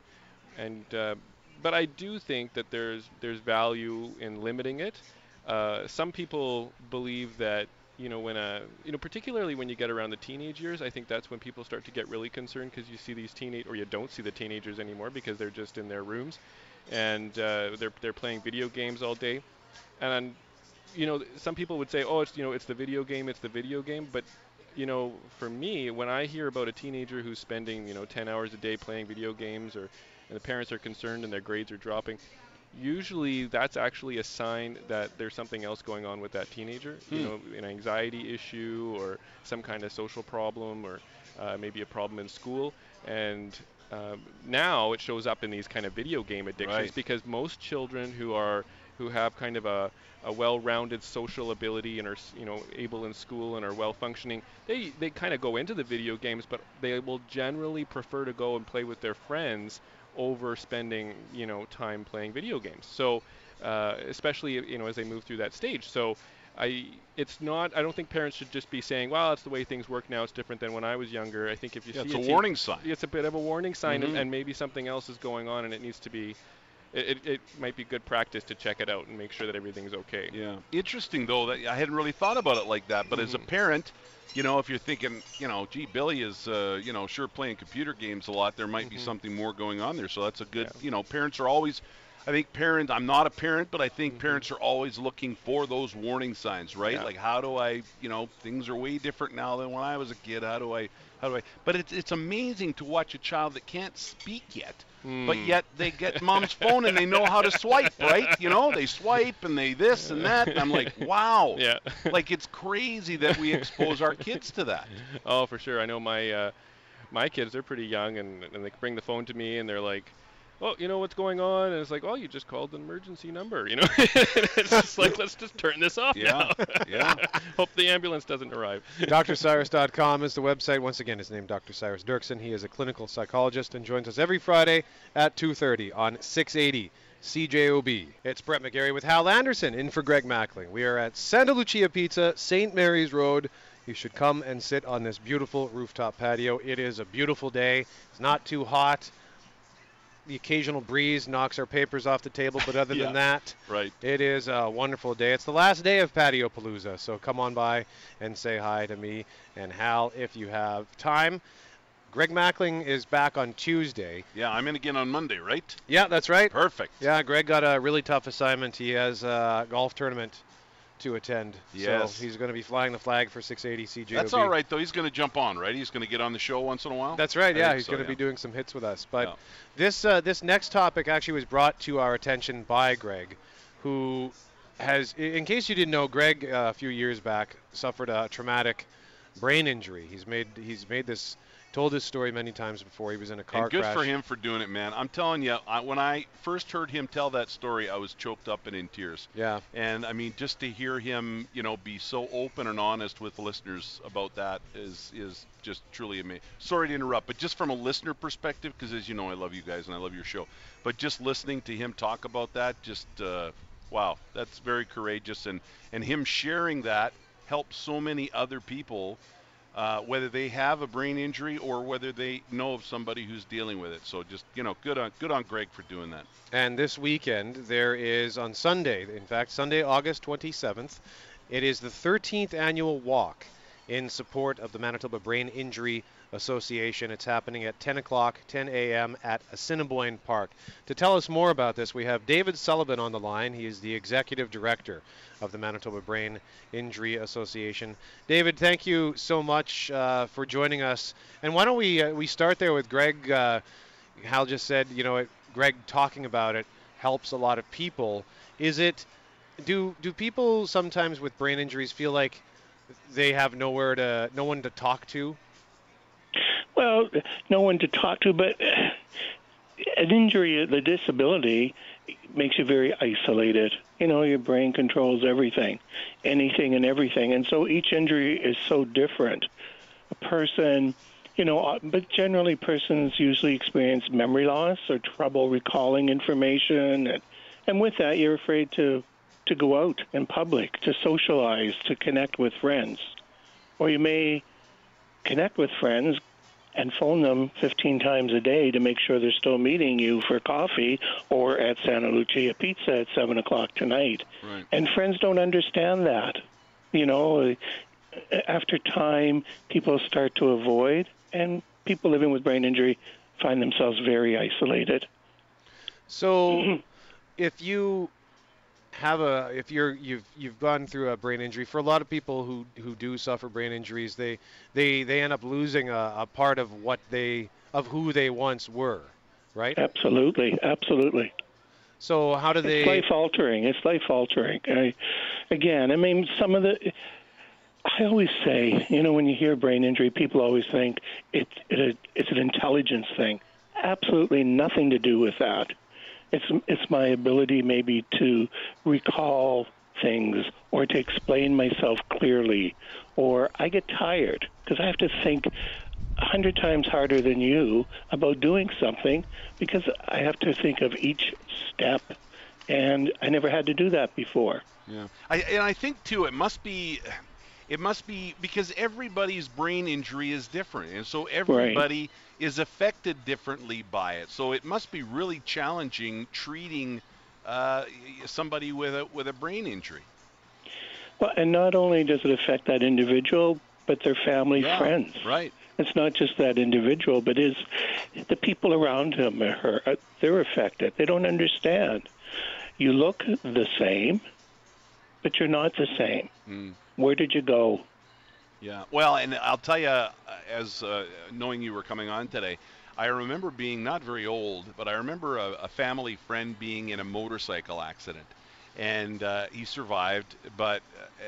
and uh, but I do think that there's there's value in limiting it. Uh, some people believe that you know when a you know particularly when you get around the teenage years, I think that's when people start to get really concerned because you see these teenage or you don't see the teenagers anymore because they're just in their rooms and uh, they're they're playing video games all day, and you know some people would say, oh, it's you know it's the video game, it's the video game, but you know for me when I hear about a teenager who's spending you know 10 hours a day playing video games or and the parents are concerned and their grades are dropping, usually that's actually a sign that there's something else going on with that teenager. You Hmm. know, an anxiety issue or some kind of social problem or uh, maybe a problem in school. And um, now it shows up in these kind of video game addictions Right. because most children who are who have kind of a, a well-rounded social ability and are you know able in school and are well functioning they they kind of go into the video games but they will generally prefer to go and play with their friends over spending you know time playing video games so uh, especially you know as they move through that stage so I it's not I don't think parents should just be saying well that's the way things work now it's different than when I was younger I think if you Yeah, see it's a teen- warning sign. it's a bit of a warning sign and, Mhm. and maybe something else is going on and it needs to be it, it, it might be good practice to check it out and make sure that everything's okay Yeah. Interesting though that I hadn't really thought about it like that. But as a Mhm. parent, you know, if you're thinking, you know, gee, Billy is, uh, you know, sure playing computer games a lot, there might be Mhm. something more going on there. So that's a good, Yeah. you know, parents are always. I think parents. I'm not a parent, but I think Mhm. parents are always looking for those warning signs, right? Yeah. Like, how do I, you know, things are way different now than when I was a kid. How do I, how do I? But it's it's amazing to watch a child that can't speak yet, but Mm. yet they get mom's phone and they know how to swipe, right? You know, they swipe and they this and that. And I'm like, wow. (laughs) yeah Like it's crazy that we expose our kids to that. (laughs) oh for sure I know my uh, my kids they're pretty young and, and they bring the phone to me and they're like oh, you know what's going on? And it's like, oh, you just called an emergency number, you know? (laughs) it's just like, let's just turn this off Yeah, now. (laughs) yeah. (laughs) Hope the ambulance doesn't arrive. DrSyras.com is the website. Once again, his name Dr. Syras Derksen. He is a clinical psychologist and joins us every Friday at 2:30 on 680 CJOB. It's Brett McGarry with Hal Anderson in for Greg Mackling. We are at Santa Lucia Pizza, St. Mary's Road. You should come and sit on this beautiful rooftop patio. It is a beautiful day. It's not too hot. The occasional breeze knocks our papers off the table, but (laughs) other Yeah. than that, Right. it is a wonderful day. It's the last day of Patio Palooza, so come on by and say hi to me and Hal if you have time. Greg Mackling is back on Tuesday. Yeah, I'm in again on Monday, right? Yeah, that's right. Perfect. Yeah, Greg got a really tough assignment. He has a golf tournament to attend. Yes. So he's going to be flying the flag for 680 CJOB. That's all right though. He's going to jump on, right? He's going to get on the show once in a while. That's right. I Yeah, he's so, going to yeah. be doing some hits with us. But Yeah. this uh, this next topic actually was brought to our attention by Greg, who has, in case you didn't know, Greg uh, a few years back suffered a traumatic brain injury. He's made he's made this told this story many times before. He was in a car and good crash. for him for doing it, man. I'm telling you, I, when I first heard him tell that story, I was choked up and in tears. Yeah. And I mean, just to hear him, you know, be so open and honest with listeners about that is is just truly amazing. Sorry to interrupt, but just from a listener perspective, because as you know, I love you guys and I love your show. But just listening to him talk about that, just uh, wow, that's very courageous, and and him sharing that helps so many other people. Uh, whether they have a brain injury or whether they know of somebody who's dealing with it, so just you know, good on good on Greg for doing that. And this weekend, there is on Sunday, in fact, Sunday, August 27th, it is the 13th annual walk in support of the Manitoba Brain Injury Association. It's happening at 10 o'clock, 10 a.m. at Assiniboine Park. To tell us more about this, we have David Sullivan on the line. He is the executive director of the Manitoba Brain Injury Association. David, thank you so much uh, for joining us. And why don't we uh, we start there with Greg? Uh, Hal just said, you know, it, Greg talking about it helps a lot of people. Is it do do people sometimes with brain injuries feel like they have nowhere to no one to talk to? Well, no one to talk to, but an injury, the disability, makes you very isolated. You know, your brain controls everything, anything and everything, and so each injury is so different. A person, you know, uh, but generally persons usually experience memory loss or trouble recalling information, and, and with that, you're afraid to to go out in public, to socialize, to connect with friends, or you may connect with friends, and phone them 15 times a day to make sure they're still meeting you for coffee or at Santa Lucia Pizza at 7 o'clock tonight. Right. And friends don't understand that. You know, after time, people start to avoid, and people living with brain injury find themselves very isolated. So, mm-hmm. if you have a if you're you've you've gone through a brain injury for a lot of people who who do suffer brain injuries they they they end up losing a, a part of what they of who they once were right Absolutely, absolutely. so how do they It's life altering. It's life altering. I, again, I mean, some of the. I always say, you know, when you hear brain injury, people always think it, it it's an intelligence thing. Absolutely nothing to do with that. It's it's my ability maybe to recall things or to explain myself clearly, or I get tired because I have to think a hundred times harder than you about doing something because I have to think of each step, and I never had to do that before. Yeah, I, and I think too, it must be, it must be because everybody's brain injury is different, and so everybody is affected differently by it. So it must be really challenging treating uh, somebody with a with a brain injury. Well, and not only does it affect that individual, but their family, Yeah, friends. Right. It's not just that individual, but is the people around him or her. They're affected. They don't understand. You look the same, but you're not the same. Mm. Where did you go? Yeah. Well, and I'll tell you, as uh, knowing you were coming on today, I remember being not very old, but I remember a, a family friend being in a motorcycle accident, and uh, he survived. But uh,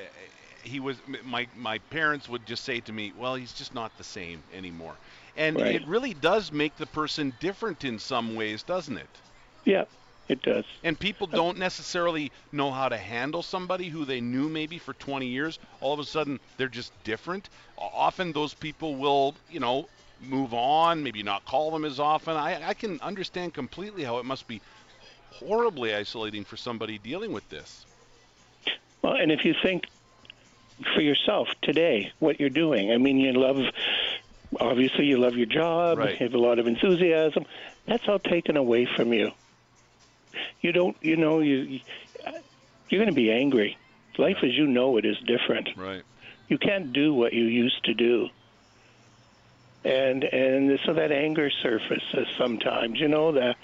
he was my my parents would just say to me, "Well, he's just not the same anymore," and Right. it really does make the person different in some ways, doesn't it? Yeah, it does. And people don't necessarily know how to handle somebody who they knew maybe for 20 years. All of a sudden, they're just different. Often those people will, you know, move on, maybe not call them as often. I, I can understand completely how it must be horribly isolating for somebody dealing with this. Well, and if you think for yourself today, what you're doing, I mean, you love, obviously, you love your job, Right. you have a lot of enthusiasm. That's all taken away from you. You don't, you know, you, you you're going to be angry. Life as you know it is different. Right. You can't do what you used to do. And and so that anger surfaces sometimes, you know, the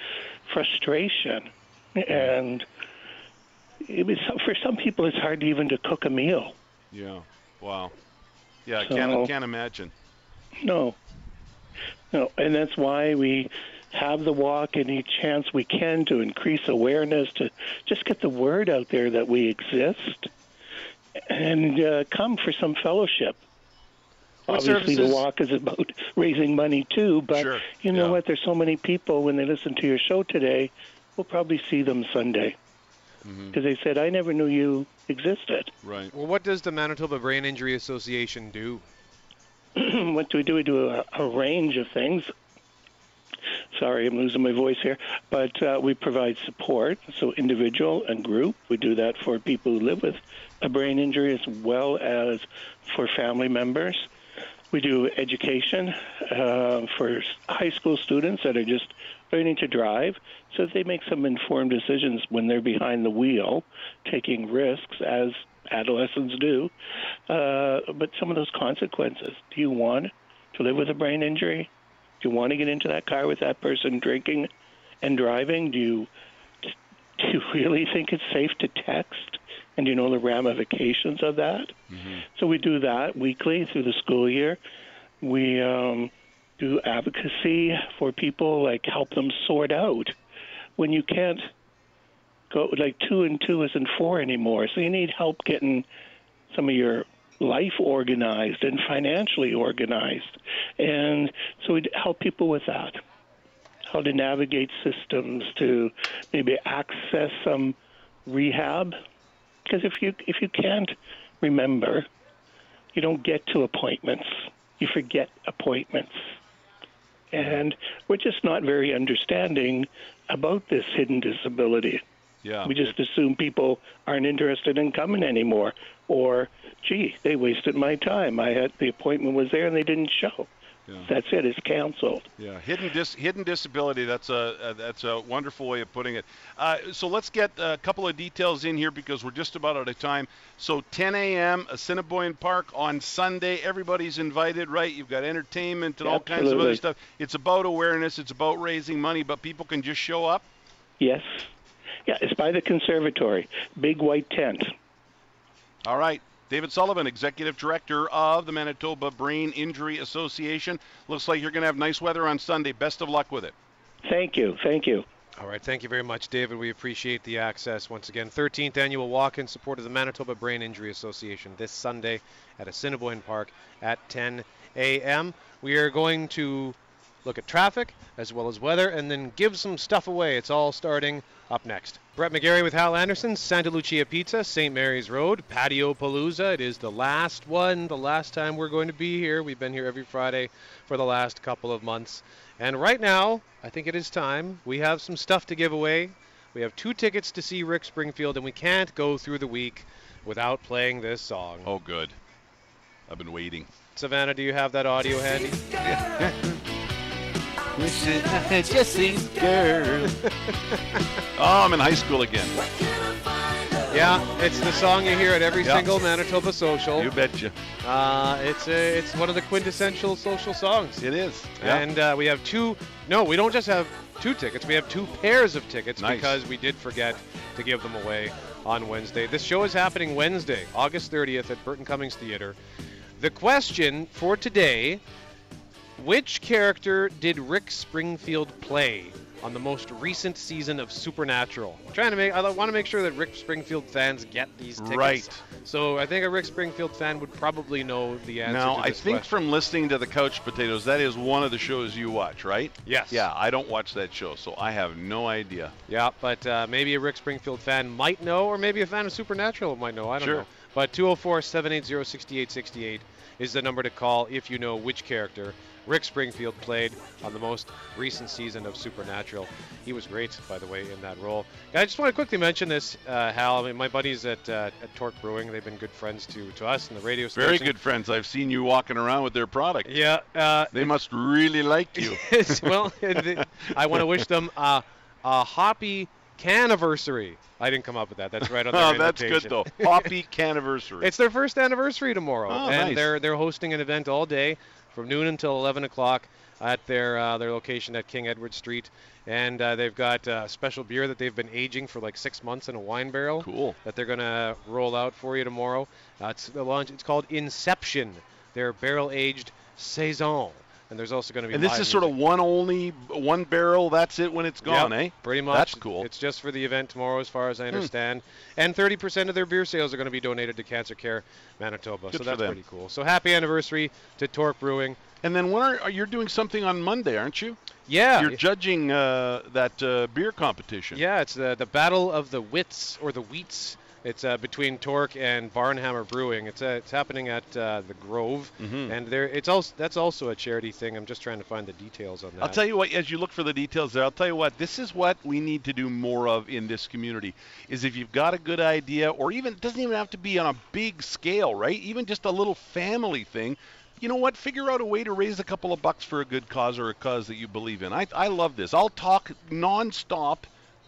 frustration. And it was, for some people, it's hard even to cook a meal. Yeah. Wow. Yeah, I So- can't, can't imagine. No. No, and that's why we have the walk any chance we can to increase awareness, to just get the word out there that we exist, and uh, come for some fellowship. What Obviously, the walk is about (laughs) raising money too, but Sure, you know yeah. what? There's so many people when they listen to your show today, we'll probably see them Sunday because they said, "I never knew you existed." Right. well what does the Manitoba Brain Injury Association do (clears throat) what do we do? We do a, a range of things. Sorry, I'm losing my voice here. But uh, we provide support, so individual and group. We do that for people who live with a brain injury as well as for family members. We do education uh, for high school students that are just learning to drive so that they make some informed decisions when they're behind the wheel, taking risks as adolescents do. Uh, but some of those consequences do you want to live with a brain injury? Do you want to get into that car with that person drinking and driving? Do you do you really think it's safe to text? And do you know the ramifications of that? So we do that weekly through the school year. We um, do advocacy for people, like help them sort out when you can't go like two and two isn't four anymore. So you need help getting some of your life organized and financially organized. And so we help people with that. how to navigate systems, to maybe access some rehab. Because if you if you can't remember, you don't get to appointments. You forget appointments. And we're just not very understanding about this hidden disability. Yeah. We just assume people aren't interested in coming anymore, or, gee, they wasted my time. I had the appointment was there and they didn't show. Yeah. That's it. It's canceled. Yeah, hidden dis- hidden disability. That's a uh, that's a wonderful way of putting it. Uh, so let's get a couple of details in here because we're just about out of time. So 10 a.m. Assiniboine Park on Sunday. Everybody's invited, right? You've got entertainment and all kinds of other stuff. It's about awareness. It's about raising money, but people can just show up. Yes. Yeah, it's by the conservatory. Big white tent. All right. David Sullivan, Executive Director of the Manitoba Brain Injury Association. Looks like you're going to have nice weather on Sunday. Best of luck with it. Thank you. Thank you. All right, thank you very much, David. We appreciate the access once again. 13th annual walk in support of the Manitoba Brain Injury Association this Sunday at Assiniboine Park at 10 a.m. We are going to look at traffic as well as weather and then give some stuff away. It's all starting up next. Brett McGarry with Hal Anderson, Santa Lucia Pizza, St. Mary's Road, Patio Palooza. It is the last one, the last time we're going to be here. We've been here every Friday for the last couple of months. And right now, I think it is time. We have some stuff to give away. We have two tickets to see Rick Springfield, and we can't go through the week without playing this song. Oh, good. I've been waiting. Savannah, do you have that audio handy? (laughs) Jesse's girl. (laughs) oh, I'm in high school again. Yeah, it's the song you hear at every Yeah. single Manitoba social. You betcha. Uh, it's a, it's one of the quintessential social songs. It is. Yeah. And uh, we have two. No, we don't just have two tickets. We have two pairs of tickets Nice. because we did forget to give them away on Wednesday. This show is happening Wednesday, August 30th at Burton Cummings Theater. The question for today: Which character did Rick Springfield play on the most recent season of Supernatural? I'm trying to make. I want to make sure that Rick Springfield fans get these tickets. Right. So I think a Rick Springfield fan would probably know the answer. To this. Now, I think question. from listening to the Couch Potatoes, that is one of the shows you watch, right? Yes. Yeah, I don't watch that show, so I have no idea. Yeah, but uh, maybe a Rick Springfield fan might know, or maybe a fan of Supernatural might know. I don't Sure. know. But 204 780 6868 is the number to call if you know which character Rick Springfield played on the most recent season of Supernatural. He was great, by the way, in that role. I just want to quickly mention this, uh, Hal. I mean, my buddies at, uh, at Torque Brewing, they've been good friends to, to us and the radio station. Very good friends. I've seen you walking around with their product. Yeah. Uh, They must really like you. (laughs) Well, (laughs) I want to wish them uh, a happy caniversary. I didn't come up with that. That's right on (laughs) their oh, that's good though. Hoppy Caniversary. It's their first anniversary tomorrow, Oh, and nice. they're they're hosting an event all day from noon until 11 o'clock at their uh, their location at King Edward Street, and uh, they've got uh, special beer that they've been aging for like six months in a wine barrel cool. that they're gonna roll out for you tomorrow. Uh, it's the launch. It's called Inception. They're barrel aged saison, and there's also going to be. And this is sort of one only, one barrel. That's it when it's gone, Yep, eh? Pretty much. That's cool. It's just for the event tomorrow, as far as Hmm. I understand. And 30% of their beer sales are going to be donated to Cancer Care Manitoba. Good so that's them. pretty cool. So happy anniversary to Torque Brewing. And then when are, are you're doing something on Monday, aren't you? Yeah. You're judging uh, that uh, beer competition. yeah, it's the the Battle of the Wits or the Wheats. It's uh, between Torque and Barnhammer Brewing. It's uh, it's happening at uh, the Grove, Mhm. and there it's also that's also a charity thing. I'm just trying to find the details on that. I'll tell you what, as you look for the details there, I'll tell you what, this is what we need to do more of in this community. Is if you've got a good idea, or even, it doesn't even have to be on a big scale, right? Even just a little family thing. You know what? Figure out a way to raise a couple of bucks for a good cause or a cause that you believe in. I, I love this. I'll talk nonstop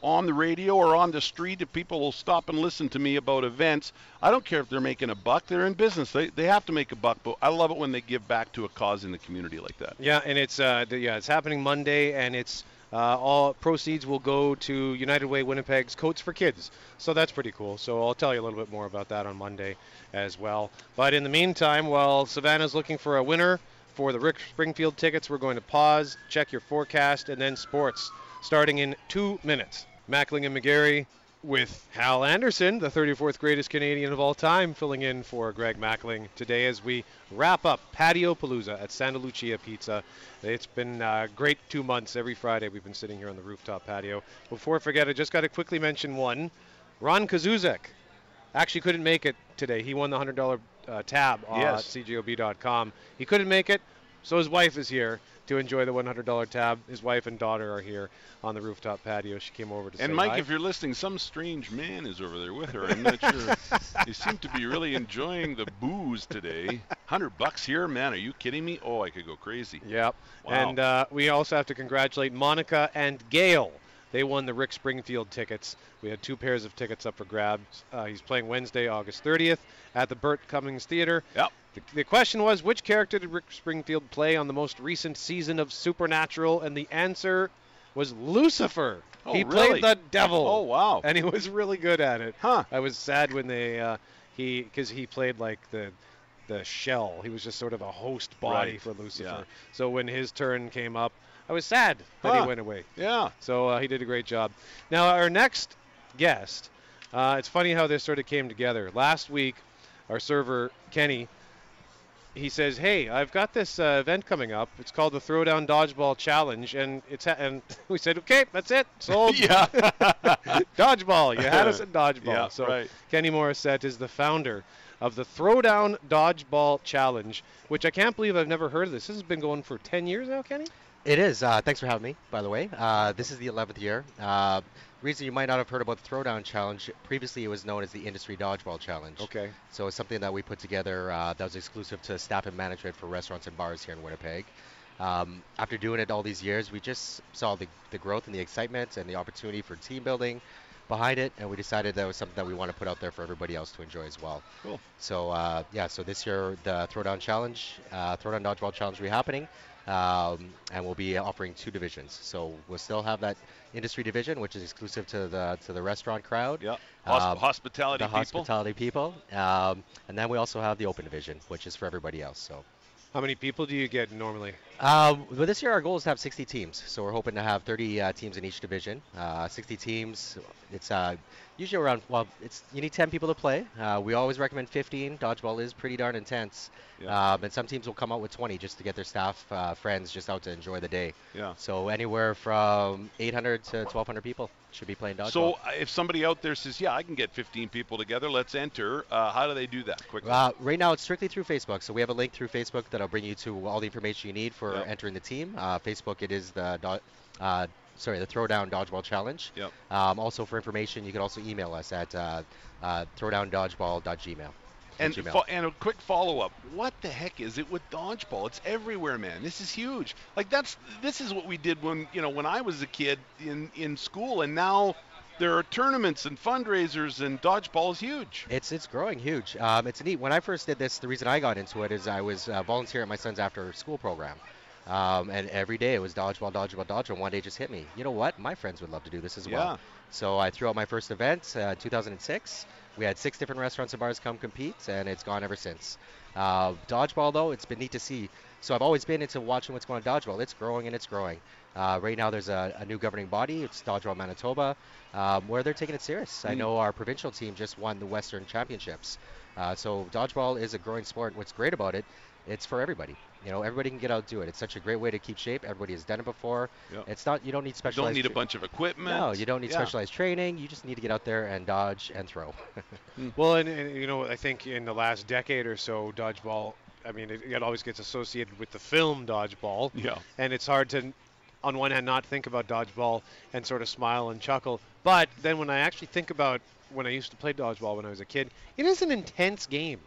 on the radio or on the street if people will stop and listen to me about events. I don't care if they're making a buck. They're in business. They, they have to make a buck, but I love it when they give back to a cause in the community like that. Yeah, and it's uh, yeah, it's happening Monday, and it's uh, all proceeds will go to United Way Winnipeg's Coats for Kids. So that's pretty cool. So I'll tell you a little bit more about that on Monday as well. But in the meantime, while Savannah's looking for a winner for the Rick Springfield tickets, we're going to pause, check your forecast, and then sports starting in two minutes. Mackling and McGarry with Hal Anderson, the 34th greatest Canadian of all time, filling in for Greg Mackling today as we wrap up Patio Palooza at Santa Lucia Pizza. It's been uh, great two months. Every Friday we've been sitting here on the rooftop patio. Before I forget, I just got to quickly mention one. Ron Kazuzek actually couldn't make it today. He won the $100 uh, tab Yes. at cjob.com. He couldn't make it, so his wife is here to enjoy the $100 tab. His wife and daughter are here on the rooftop patio. She came over to say And Mike, hi. if you're listening, some strange man is over there with her. I'm not sure. (laughs) you seem to be really enjoying the booze today. Hundred bucks here, man? Are you kidding me? Oh, I could go crazy. Yep. Wow. And uh, we also have to congratulate Monica and Gail. They won the Rick Springfield tickets. We had two pairs of tickets up for grabs. Uh, he's playing Wednesday, August 30th at the Burt Cummings Theater. Yep. The, the question was, which character did Rick Springfield play on the most recent season of Supernatural? And the answer was Lucifer. Oh, he really? played the devil. Oh, wow. And he was really good at it. Huh. I was sad when they uh, he because he played like the the shell. He was just sort of a host body Right. for Lucifer. Yeah. So when his turn came up, I was sad that Huh. he went away. Yeah. So uh, he did a great job. Now our next guest, uh, it's funny how this sort of came together. Last week, our server Kenny, he says, "Hey, I've got this uh, event coming up. It's called the Throwdown Dodgeball Challenge, and it's ha- and (laughs) we said, okay, that's it, sold. (laughs) yeah. (laughs) dodgeball. You had us at dodgeball. Yeah, so right. Kenny Morissette is the founder of the Throwdown Dodgeball Challenge, which I can't believe I've never heard of this. This has been going for 10 years now, Kenny. It is. Uh, thanks for having me, by the way. Uh, this is the 11th year. Uh, reason you might not have heard about the Throwdown Challenge, previously it was known as the Industry Dodgeball Challenge. Okay. So it's something that we put together uh, that was exclusive to staff and management for restaurants and bars here in Winnipeg. Um, after doing it all these years, we just saw the, the growth and the excitement and the opportunity for team building behind it, and we decided that was something that we want to put out there for everybody else to enjoy as well. Cool. So uh, yeah, so this year the Throwdown Challenge, uh, Throwdown Dodgeball Challenge will be happening, um, and we'll be offering two divisions. So we'll still have that industry division, which is exclusive to the to the restaurant crowd, Yeah. Hosp- Um, hospitality the people. hospitality people, um, and then we also have the open division, which is for everybody else. So. How many people do you get normally? Um, but this year our goal is to have 60 teams, so we're hoping to have 30 uh, teams in each division. Uh, 60 teams. It's uh, usually around. Well, it's you need 10 people to play. Uh, we always recommend 15. Dodgeball is pretty darn intense, Yeah. um, and some teams will come out with 20 just to get their staff, uh, friends, just out to enjoy the day. Yeah. So anywhere from 800 to 1,200 people should be playing dodgeball. So uh, if somebody out there says, "Yeah, I can get 15 people together. Let's enter," uh, how do they do that quickly? Uh, right now, it's strictly through Facebook. So we have a link through Facebook that'll bring you to all the information you need for Yep. entering the team. Uh, Facebook, it is the uh, sorry the Throwdown Dodgeball Challenge. Yep. Um, also for information, you can also email us at uh, uh, throwdowndodgeball.gmail. And fo- and a quick follow up. What the heck is it with dodgeball? It's everywhere, man. This is huge. Like that's this is what we did when you know when I was a kid in in school, and now there are tournaments and fundraisers, and dodgeball is huge. It's it's growing huge. Um, it's neat. When I first did this, the reason I got into it is I was uh, volunteering at my son's after school program. Um, and every day it was dodgeball, dodgeball, dodgeball. One day it just hit me. You know what? My friends would love to do this as Yeah. well. So I threw out my first event, uh, 2006. We had six different restaurants and bars come compete, and it's gone ever since. Uh, dodgeball, though, it's been neat to see. So I've always been into watching what's going on dodgeball. It's growing and it's growing. Uh, right now, there's a, a new governing body. It's Dodgeball Manitoba, um, where they're taking it serious. I Mm. know our provincial team just won the Western Championships. Uh, so dodgeball is a growing sport. What's great about it, it's for everybody. You know, everybody can get out and do it. It's such a great way to keep shape. Everybody has done it before. Yep. It's not. You don't need You specialized. don't need a bunch of equipment. No, you don't need Yeah. specialized training. You just need to get out there and dodge and throw. Hmm. (laughs) Well, and, and you know, I think in the last decade or so, dodgeball. I mean, it, it always gets associated with the film dodgeball. Yeah. and it's hard to on one hand not think about dodgeball and sort of smile and chuckle but then when i actually think about when i used to play dodgeball when i was a kid it is an intense game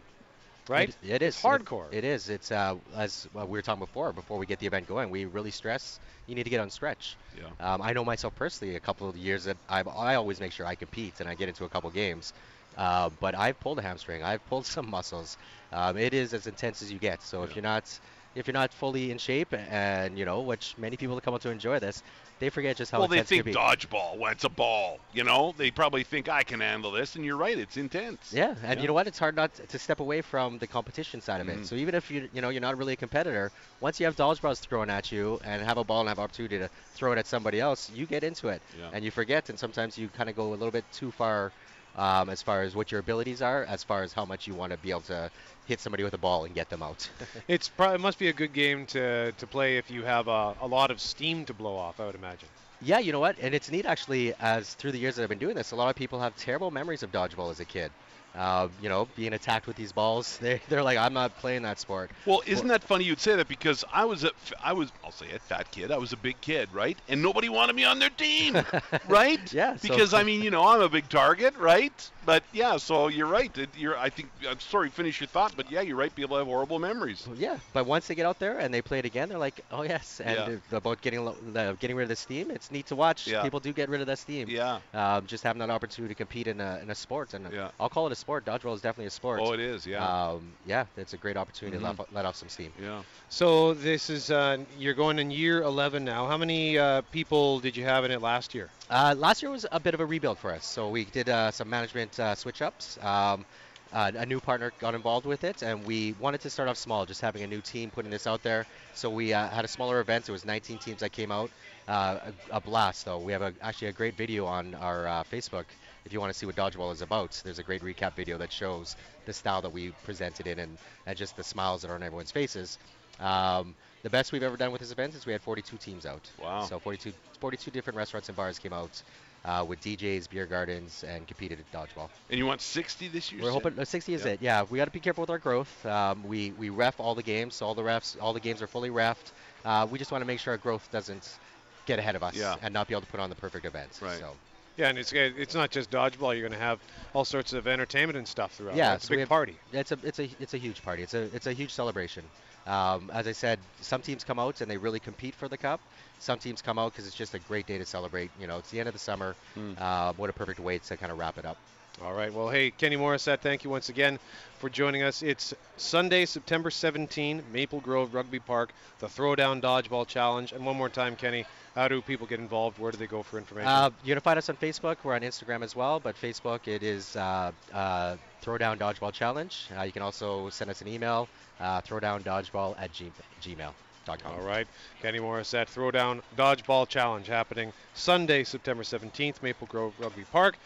right It, it is It's hardcore. It, it is. It's uh, as uh, we were talking before. Before we get the event going, we really stress. You need to get on stretch. Yeah. Um, I know myself personally. A couple of years that I've, I always make sure I compete and I get into a couple games. Uh, but I've pulled a hamstring. I've pulled (laughs) some muscles. Um, it is as intense as you get. So if you're not if you're not fully in shape, and you know, which many people come out to enjoy this, they forget just how well, they think it can be. dodgeball. Well, it's a ball. You know, they probably think I can handle this, and you're right. It's intense. Yeah, and Yeah. you know what? It's hard not to step away from the competition side of Mhm. it. So even if you you know you're not really a competitor, once you have dodgeballs thrown at you and have a ball and have opportunity to throw it at somebody else, you get into it, Yeah. and you forget, and sometimes you kind of go a little bit too far. Um, as far as what your abilities are, as far as how much you want to be able to hit somebody with a ball and get them out. (laughs) It's probably it must be a good game to, to play if you have a, a lot of steam to blow off. I would imagine. Yeah, you know what? And it's neat actually, as through the years that I've been doing this, a lot of people have terrible memories of dodgeball as a kid. Uh, you know, being attacked with these balls, (laughs) they, they're like, I'm not playing that sport. Well, isn't that funny you'd say that because I was a, I was, I'll say it, fat kid. I was a big kid, right? And nobody wanted me on their team, (laughs) right? Yeah, so- Because I mean, you know, I'm a big target, right? But yeah, so you're right. You're, I think, I'm sorry, finish your thought, but yeah, you're right. People have horrible memories. Yeah, but once they get out there and they play it again, they're like, oh yes. And Yeah. uh, about getting the, getting rid of the steam, it's neat to watch. Yeah. People do get rid of that steam. Yeah. Um, just having that opportunity to compete in a, in a sport, and Yeah. I'll call it a sport. Dodgeball is definitely a sport. Oh, it is. Yeah. Um, yeah, it's a great opportunity Mhm. to let, off- let off some steam. yeah. So this is uh, you're going in year 11 now. How many uh, people did you have in it last year? Uh, last year was a bit of a rebuild for us. So we did uh, some management uh, switch ups. Um, uh, a new partner got involved with it, and we wanted to start off small, just having a new team putting this out there. So we uh, had a smaller event. It was 19 teams that came out. Uh, a, a blast, though. We have a, actually a great video on our uh, Facebook. If you want to see what dodgeball is about, there's a great recap video that shows the style that we presented in and, and just the smiles that are on everyone's faces. Um, the best we've ever done with this event is we had 42 teams out. Wow. So 42, 42 different restaurants and bars came out uh, with DJs, beer gardens, and competed at dodgeball. And you want 60 this year? We're hoping uh, 60 is Yeah. it. Yeah, we got to be careful with our growth. Um, we we ref all the games, so all the refs, all the games are fully refed. Uh, we just want to make sure our growth doesn't get ahead of us Yeah. and not be able to put on the perfect event. Right. So Yeah, and it's it's not just dodgeball. You're going to have all sorts of entertainment and stuff throughout. Yeah, it's so a big have- party. it's a it's a it's a huge party. It's a it's a huge celebration. Um, as I said, some teams come out and they really compete for the cup. Some teams come out because it's just a great day to celebrate. You know, it's the end of the summer. Hmm. Uh, what a perfect way to kind of wrap it up. All right. Well, hey, Kenny Morissette, thank you once again for joining us. It's Sunday, September 17, Maple Grove Rugby Park, the Throwdown Dodgeball Challenge. And one more time, Kenny, how do people get involved? Where do they go for information? Uh, you're gonna find us on Facebook. We're on Instagram as well, but Facebook it is uh, uh, Throwdown Dodgeball Challenge. Uh, you can also send us an email, uh, throwdowndodgeball at g- gmail.com. All right. Kenny Morissette, Throwdown Dodgeball Challenge happening Sunday, September 17th, Maple Grove Rugby Park.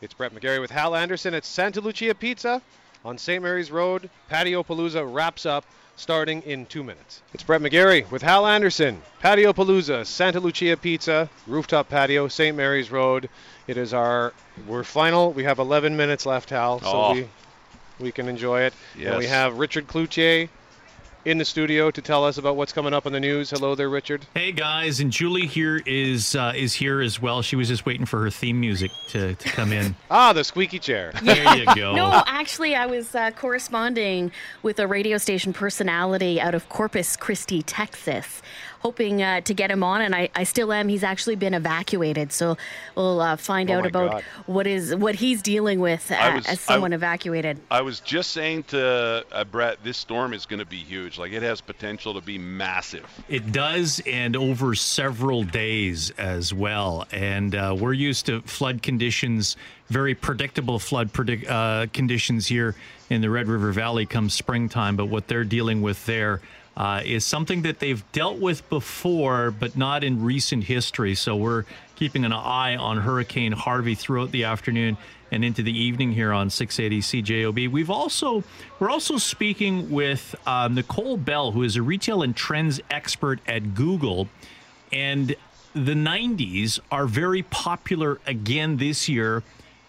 It's Brett McGarry with Hal Anderson at Santa Lucia Pizza on St. Mary's Road. Patio Palooza wraps up starting in two minutes. It's Brett McGarry with Hal Anderson. Patio Palooza, Santa Lucia Pizza, rooftop patio, St. Mary's Road. It is our, we're final. We have 11 minutes left, Hal, so Oh. we, we can enjoy it. And we have Richard Cloutier in the studio to tell us about what's coming up in the news. Hello there, Richard. Hey guys, and Julie here is uh, is here as well. She was just waiting for her theme music to, to come in. (laughs) Ah, the squeaky chair. There you (laughs) go. No, actually, I was uh, corresponding with a radio station personality out of Corpus Christi, Texas, hoping uh, to get him on, and I, I still am. He's actually been evacuated, so we'll uh, find Oh out about God. what is what he's dealing with uh, was- as I- someone evacuated. I was just saying to uh, Brett, this storm is going to be huge. Like it has potential to be massive. It does, and over several days as well. And uh, we're used to flood conditions, very predictable flood predict, uh, conditions here in the Red River Valley come springtime. But what they're dealing with there uh, is something that they've dealt with before, but not in recent history. So we're keeping an eye on Hurricane Harvey throughout the afternoon and into the evening here on 680 CJOB. We've also we're also speaking with uh, Nicole Bell, who is a retail and trends expert at Google, and the 90s are very popular again this year.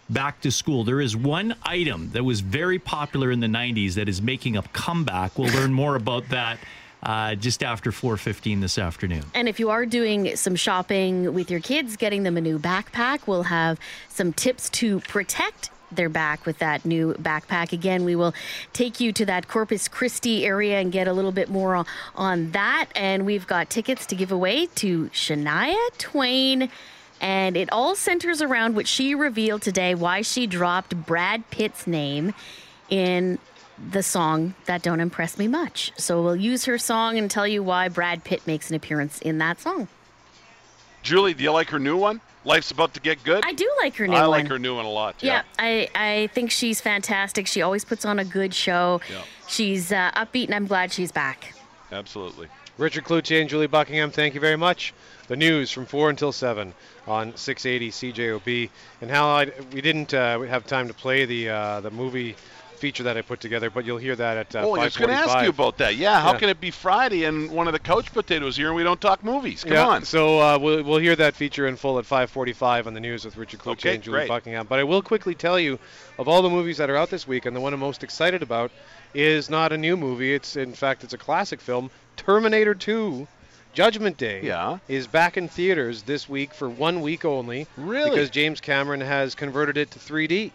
Back to school. There is one item that was very popular in the 90s that is making a comeback. We'll learn more about that uh, just after 4:15 this afternoon. And if you are doing some shopping with your kids, getting them a new backpack, we'll have some tips to protect their back with that new backpack. Again, we will take you to that Corpus Christi area and get a little bit more on, on that. And we've got tickets to give away to Shania Twain. And it all centers around what she revealed today why she dropped Brad Pitt's name in the song that don't impress me much. So we'll use her song and tell you why Brad Pitt makes an appearance in that song. Julie, do you like her new one? Life's about to get good. I do like her new I one. I like her new one a lot. Yeah, I, I think she's fantastic. She always puts on a good show. Yeah. She's uh, upbeat, and I'm glad she's back. Absolutely. Richard Cloutier and Julie Buckingham, thank you very much. The news from 4 until 7 on 680 CJOB. And Hal I, we didn't uh, have time to play the uh, the movie feature that I put together, but you'll hear that at uh, oh, I was going to ask you about that. Yeah, how Yeah. can it be Friday and one of the couch potatoes here and we don't talk movies? Come yeah, on. So uh, we'll, we'll hear that feature in full at 5:45 on the news with Richard Cloutier Okay, and Julie great. Buckingham. But I will quickly tell you, of all the movies that are out this week, and the one I'm most excited about is not a new movie. It's in fact it's a classic film, Terminator 2. Judgment Day Yeah. is back in theaters this week for one week only. Really? Because James Cameron has converted it to 3D.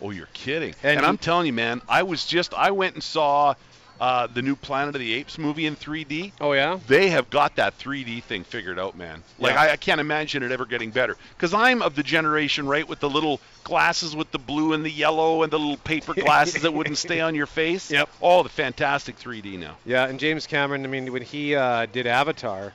Oh, you're kidding. And And, I'm telling you, man, I was just I went and saw uh, the new Planet of the Apes movie in 3D. Oh yeah. They have got that 3D thing figured out, man. Like Yeah. I, I can't imagine it ever getting better. Because I'm of the generation, right, with the little glasses with the blue and the yellow and the little paper glasses that wouldn't stay on your (laughs) face. Yep. Oh, the fantastic 3D now. Yeah, and James Cameron, I mean, when he uh, did Avatar,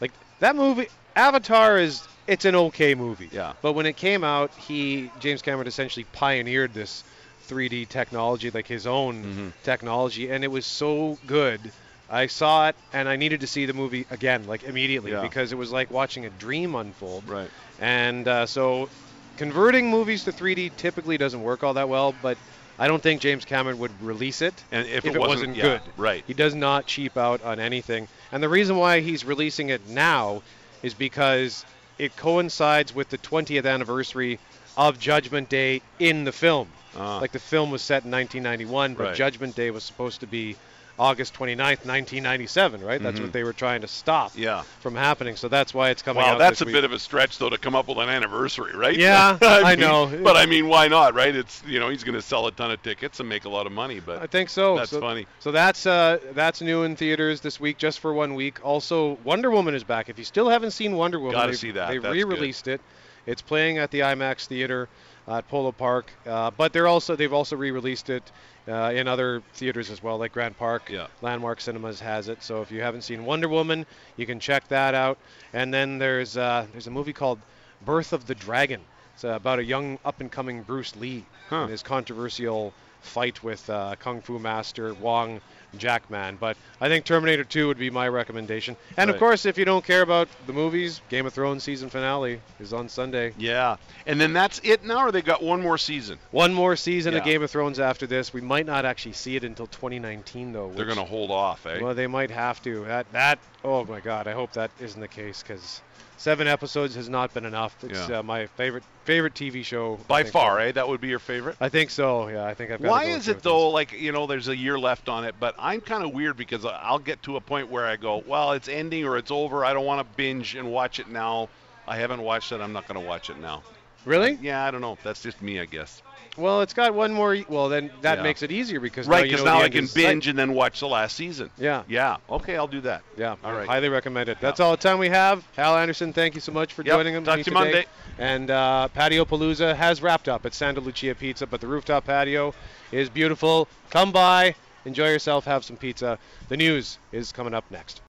like that movie, Avatar is it's an okay movie. Yeah. But when it came out, he James Cameron essentially pioneered this 3D technology, like his own Mm-hmm. technology, and it was so good. I saw it, and I needed to see the movie again, like immediately, Yeah. because it was like watching a dream unfold. Right. And uh, so, converting movies to 3D typically doesn't work all that well, but I don't think James Cameron would release it And if, if, it wasn't, yeah, good. right. He does not cheap out on anything. And the reason why he's releasing it now is because it coincides with the 20th anniversary of Judgment Day in the film. Ah. Like the film was set in 1991, but Right. Judgment Day was supposed to be August 29th, 1997, right? That's what they were trying to stop Mm-hmm. Yeah. from happening. So that's why it's coming Wow, out that's this a week. bit of a stretch though to come up with an anniversary, right? Yeah, (laughs) I mean, know. But I mean, why not, right? It's you know he's going to sell a ton of tickets and make a lot of money, but I think so. That's so, funny. So that's uh, that's new in theaters this week, just for one week. Also, Wonder Woman is back. If you still haven't seen Wonder Woman, Gotta see that. They That's re-released it. It's playing at the IMAX theater at Polo Park, uh, but they're also they've also re-released it uh, in other theaters as well, like Grant Park. Yeah. Landmark Cinemas has it. So if you haven't seen Wonder Woman, you can check that out. And then there's uh, there's a movie called Birth of the Dragon. It's uh, about a young up-and-coming Bruce Lee Huh. and his controversial fight with uh, Kung Fu master Wong Jack Man. But I think Terminator 2 would be my recommendation. And of course, if you don't care about the movies, Game of Thrones season finale is on Sunday. yeah. And then that's it now, or they got one more season. One more season of Game of Thrones after this. We might not actually see it until 2019, though. They're going to hold off, eh? Well, they might have to. That that. Oh my God! I hope that isn't the case because seven episodes has not been enough. It's Yeah. uh, my favorite favorite TV show By far, ever. eh? That would be your favorite. I think so. Yeah, I think I've got. Why is it though? Like you know, there's a year left on it, but I'm kind of weird because I- I'll get to a point where I go, well, it's ending or it's over. I don't want to binge and watch it now. I haven't watched it. I'm not going to watch it now. Really? Yeah, I don't know. That's just me, I guess. Well, it's got one more. Well, then that Yeah. makes it easier because Right, now you because know now I can binge and then watch the last season. Yeah. Yeah. Okay, I'll do that. Yeah, All I highly recommend it. That's all the time we have. Hal Anderson, thank you so much for Yep, joining me talk to you today. Monday. And uh, Patio Palooza has wrapped up at Santa Lucia Pizza, but the rooftop patio is beautiful. Come by, enjoy yourself, have some pizza. The news is coming up next.